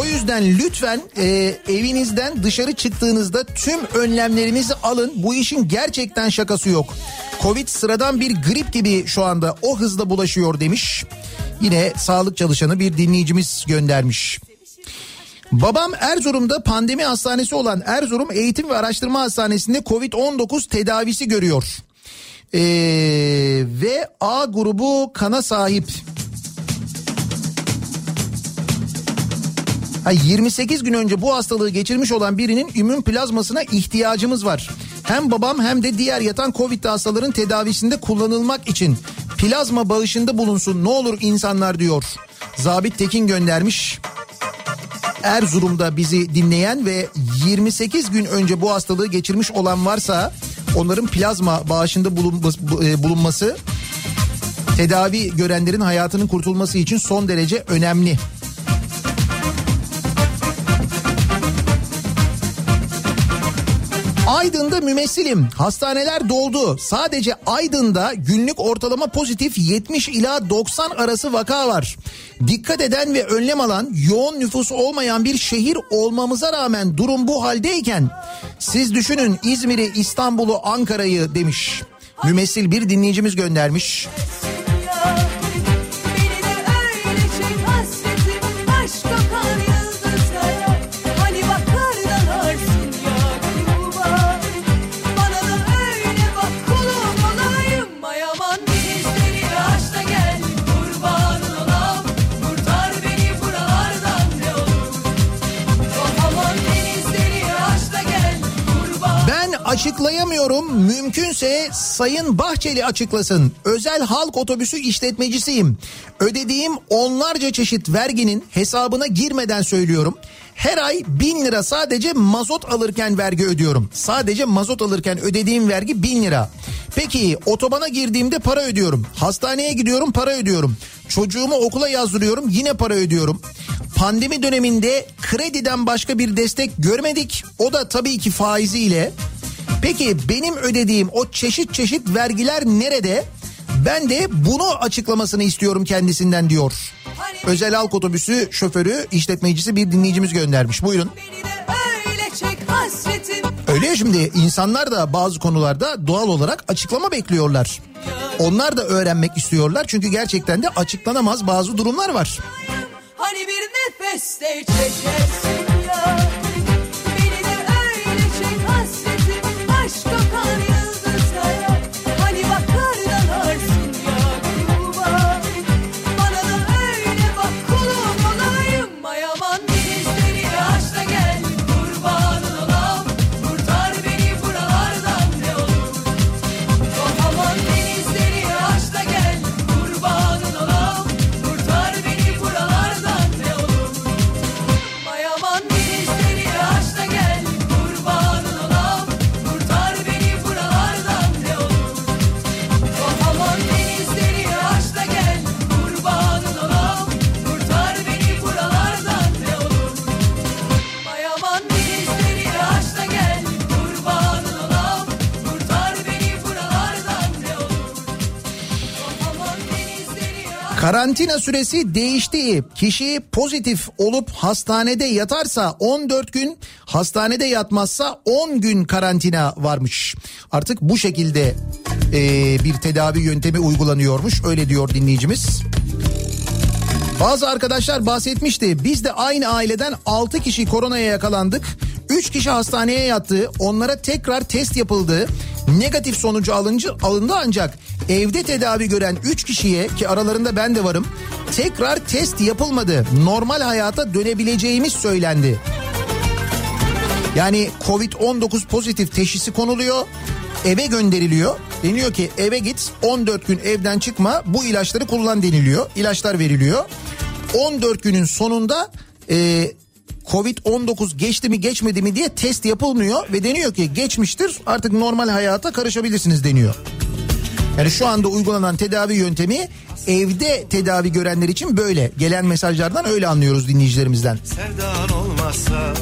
O yüzden lütfen e, evinizden dışarı çıktığınızda tüm önlemlerinizi alın. Bu işin gerçekten şakası yok. Covid sıradan bir grip gibi şu anda o hızla bulaşıyor demiş. Yine sağlık çalışanı bir dinleyicimiz göndermiş. Babam Erzurum'da pandemi hastanesi olan Erzurum Eğitim ve Araştırma Hastanesi'nde Covid-19 tedavisi görüyor. Ee, ve A grubu kana sahip. Ha, 28 gün önce bu hastalığı geçirmiş olan birinin immün plazmasına ihtiyacımız var. Hem babam hem de diğer yatan Covid hastaların tedavisinde kullanılmak için plazma bağışında bulunsun ne olur insanlar diyor. Zabit Tekin göndermiş. Erzurum'da bizi dinleyen ve 28 gün önce bu hastalığı geçirmiş olan varsa onların plazma bağışında bulunması, e, tedavi görenlerin hayatının kurtulması için son derece önemli. Aydın'da mümessilim. Hastaneler doldu. Sadece Aydın'da günlük ortalama pozitif 70 ila 90 arası vaka var. Dikkat eden ve önlem alan yoğun nüfusu olmayan bir şehir olmamıza rağmen durum bu haldeyken siz düşünün İzmir'i, İstanbul'u, Ankara'yı demiş. Mümessil bir dinleyicimiz göndermiş. Beni açıklayamıyorum. Mümkünse Sayın Bahçeli açıklasın. Özel halk otobüsü işletmecisiyim. Ödediğim onlarca çeşit verginin hesabına girmeden söylüyorum. Her ay bin lira sadece mazot alırken vergi ödüyorum. Sadece mazot alırken ödediğim vergi bin lira. Peki otobana girdiğimde para ödüyorum. Hastaneye gidiyorum para ödüyorum. Çocuğumu okula yazdırıyorum yine para ödüyorum. Pandemi döneminde krediden başka bir destek görmedik. O da tabii ki faiziyle. Peki benim ödediğim o çeşit çeşit vergiler nerede? Ben de bunu açıklamasını istiyorum kendisinden diyor. Özel halk otobüsü şoförü işletmecisi bir dinleyicimiz göndermiş. Buyurun. Öyle ya şimdi insanlar da bazı konularda doğal olarak açıklama bekliyorlar. Onlar da öğrenmek istiyorlar çünkü gerçekten de açıklanamaz bazı durumlar var. Hani bir nefeste çekersin ya Karantina süresi değişti. Kişi pozitif olup hastanede yatarsa 14 gün, hastanede yatmazsa 10 gün karantina varmış. Artık bu şekilde e, bir tedavi yöntemi uygulanıyormuş. Öyle diyor dinleyicimiz. Bazı arkadaşlar bahsetmişti. Biz de aynı aileden 6 kişi koronaya yakalandık. 3 kişi hastaneye yattı. Onlara tekrar test yapıldı. Negatif sonucu alınca, alındı ancak evde tedavi gören 3 kişiye ki aralarında ben de varım. Tekrar test yapılmadı. Normal hayata dönebileceğimiz söylendi. Yani Covid-19 pozitif teşhisi konuluyor. Eve gönderiliyor. Deniyor ki eve git 14 gün evden çıkma bu ilaçları kullan deniliyor. İlaçlar veriliyor. 14 günün sonunda e, Covid-19 geçti mi geçmedi mi diye test yapılmıyor ve deniyor ki geçmiştir artık normal hayata karışabilirsiniz deniyor. Yani şu anda uygulanan tedavi yöntemi evde tedavi görenler için böyle. Gelen mesajlardan öyle anlıyoruz dinleyicilerimizden. Sevdan olmazsa,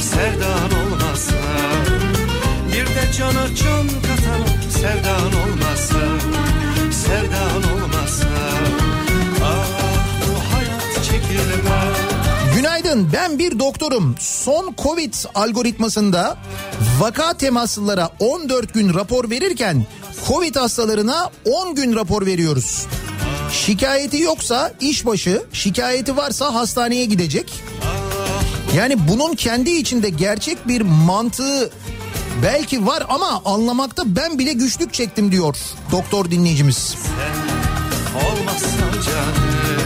sevdan olmazsa Bir de cana can katalım sevdan olmazsa Sevdan olmazsa Ah bu hayat çekilmez Günaydın ben bir doktorum. Son Covid algoritmasında vaka temaslılara 14 gün rapor verirken Covid hastalarına 10 gün rapor veriyoruz. Şikayeti yoksa işbaşı, şikayeti varsa hastaneye gidecek. Yani bunun kendi içinde gerçek bir mantığı belki var ama anlamakta ben bile güçlük çektim diyor doktor dinleyicimiz. Olmazsan canım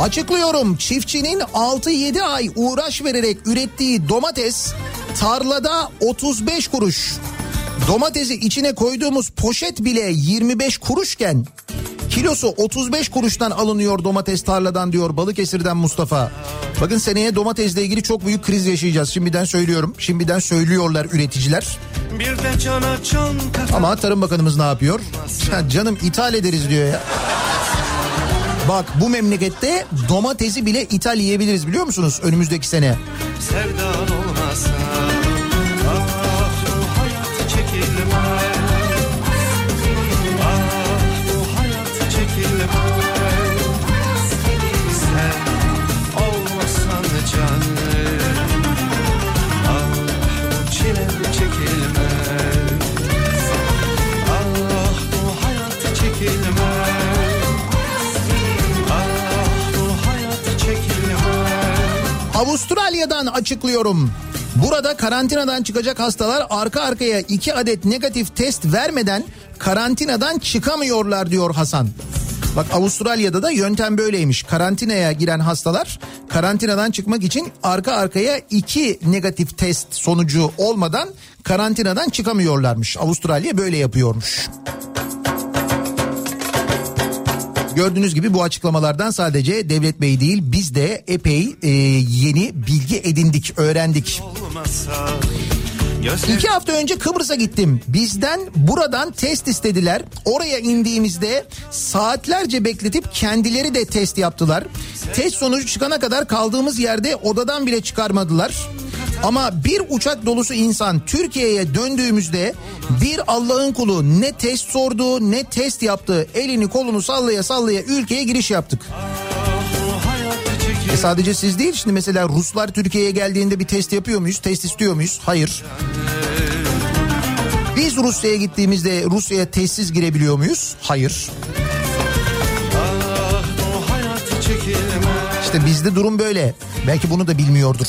Açıklıyorum çiftçinin 6-7 ay uğraş vererek ürettiği domates tarlada 35 kuruş. Domatesi içine koyduğumuz poşet bile 25 kuruşken kilosu 35 kuruştan alınıyor domates tarladan diyor Balıkesir'den Mustafa. Bakın seneye domatesle ilgili çok büyük kriz yaşayacağız. Şimdiden söylüyorum. Şimdiden söylüyorlar üreticiler. Ama Tarım Bakanımız ne yapıyor? Ya canım ithal ederiz diyor ya. Bak bu memlekette domatesi bile ithal yiyebiliriz biliyor musunuz önümüzdeki sene? Sevdan olmazsa Avustralya'dan açıklıyorum. Burada karantinadan çıkacak hastalar arka arkaya iki adet negatif test vermeden karantinadan çıkamıyorlar diyor Hasan. Bak Avustralya'da da yöntem böyleymiş. Karantinaya giren hastalar karantinadan çıkmak için arka arkaya iki negatif test sonucu olmadan karantinadan çıkamıyorlarmış. Avustralya böyle yapıyormuş. Gördüğünüz gibi bu açıklamalardan sadece Devlet Bey değil biz de epey e, yeni bilgi edindik, öğrendik. olmasa Gözler İki hafta önce Kıbrıs'a gittim. Bizden buradan test istediler. Oraya indiğimizde saatlerce bekletip kendileri de test yaptılar. Test sonucu çıkana kadar kaldığımız yerde odadan bile çıkarmadılar. Ama bir uçak dolusu insan Türkiye'ye döndüğümüzde bir Allah'ın kulu ne test sordu ne test yaptı. Elini kolunu sallaya sallaya ülkeye giriş yaptık. E sadece siz değil şimdi mesela Ruslar Türkiye'ye geldiğinde bir test yapıyor muyuz? Test istiyor muyuz? Hayır. Biz Rusya'ya gittiğimizde Rusya'ya testsiz girebiliyor muyuz? Hayır. İşte bizde durum böyle. Belki bunu da bilmiyordur.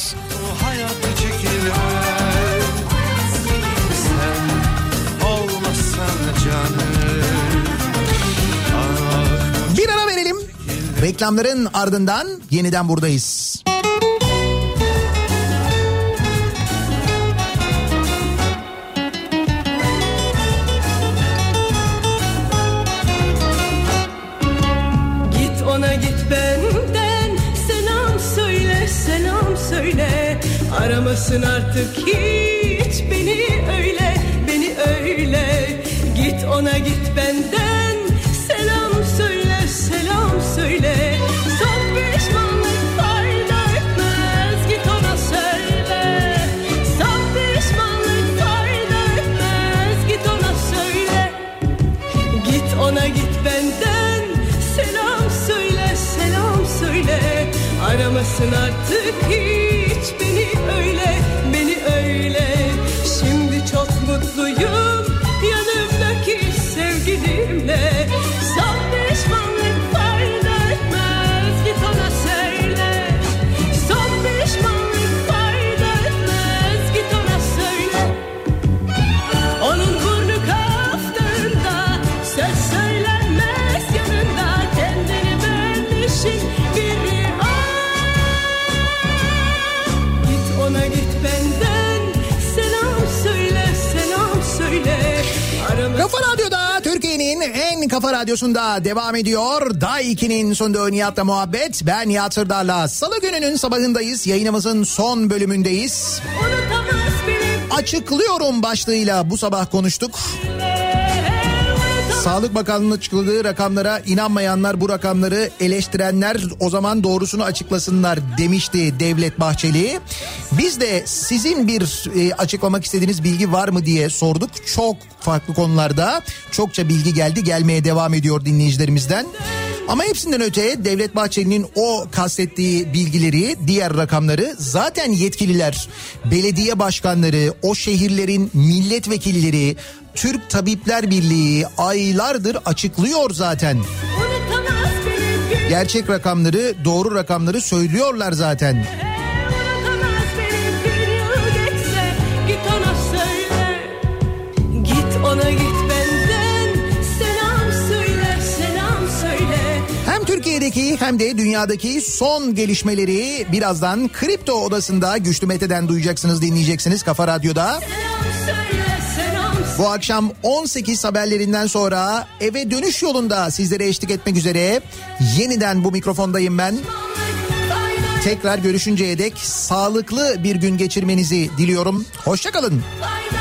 Reklamların ardından yeniden buradayız. Git ona git benden selam söyle selam söyle. Aramasın artık hiç beni öyle beni öyle. Git ona git benden söyle. Son pişmanlık fayda etmez Git ona söyle. Son pişmanlık fayda etmez Git ona söyle. Git ona git benden Selam söyle selam söyle. Aramasın artık hiç beni öyle Beni öyle. Şimdi çok mutluyum kafa radyosunda devam ediyor. Day 2'nin sonunda Nihat'la muhabbet. Ben Nihat Sırdar'la Salı gününün sabahındayız. Yayınımızın son bölümündeyiz. Açıklıyorum başlığıyla bu sabah konuştuk. Sağlık Bakanlığı'nın açıkladığı rakamlara inanmayanlar bu rakamları eleştirenler o zaman doğrusunu açıklasınlar demişti Devlet Bahçeli. Biz de sizin bir e, açıklamak istediğiniz bilgi var mı diye sorduk. Çok farklı konularda çokça bilgi geldi gelmeye devam ediyor dinleyicilerimizden. Ama hepsinden öte Devlet Bahçeli'nin o kastettiği bilgileri, diğer rakamları zaten yetkililer, belediye başkanları, o şehirlerin milletvekilleri, Türk Tabipler Birliği aylardır açıklıyor zaten. Gerçek rakamları, doğru rakamları söylüyorlar zaten. Türkiye'deki hem de dünyadaki son gelişmeleri birazdan Kripto Odası'nda Güçlü Mete'den duyacaksınız, dinleyeceksiniz Kafa Radyo'da. Bu akşam 18 haberlerinden sonra eve dönüş yolunda sizlere eşlik etmek üzere yeniden bu mikrofondayım ben. Tekrar görüşünceye dek sağlıklı bir gün geçirmenizi diliyorum. Hoşçakalın. Fayda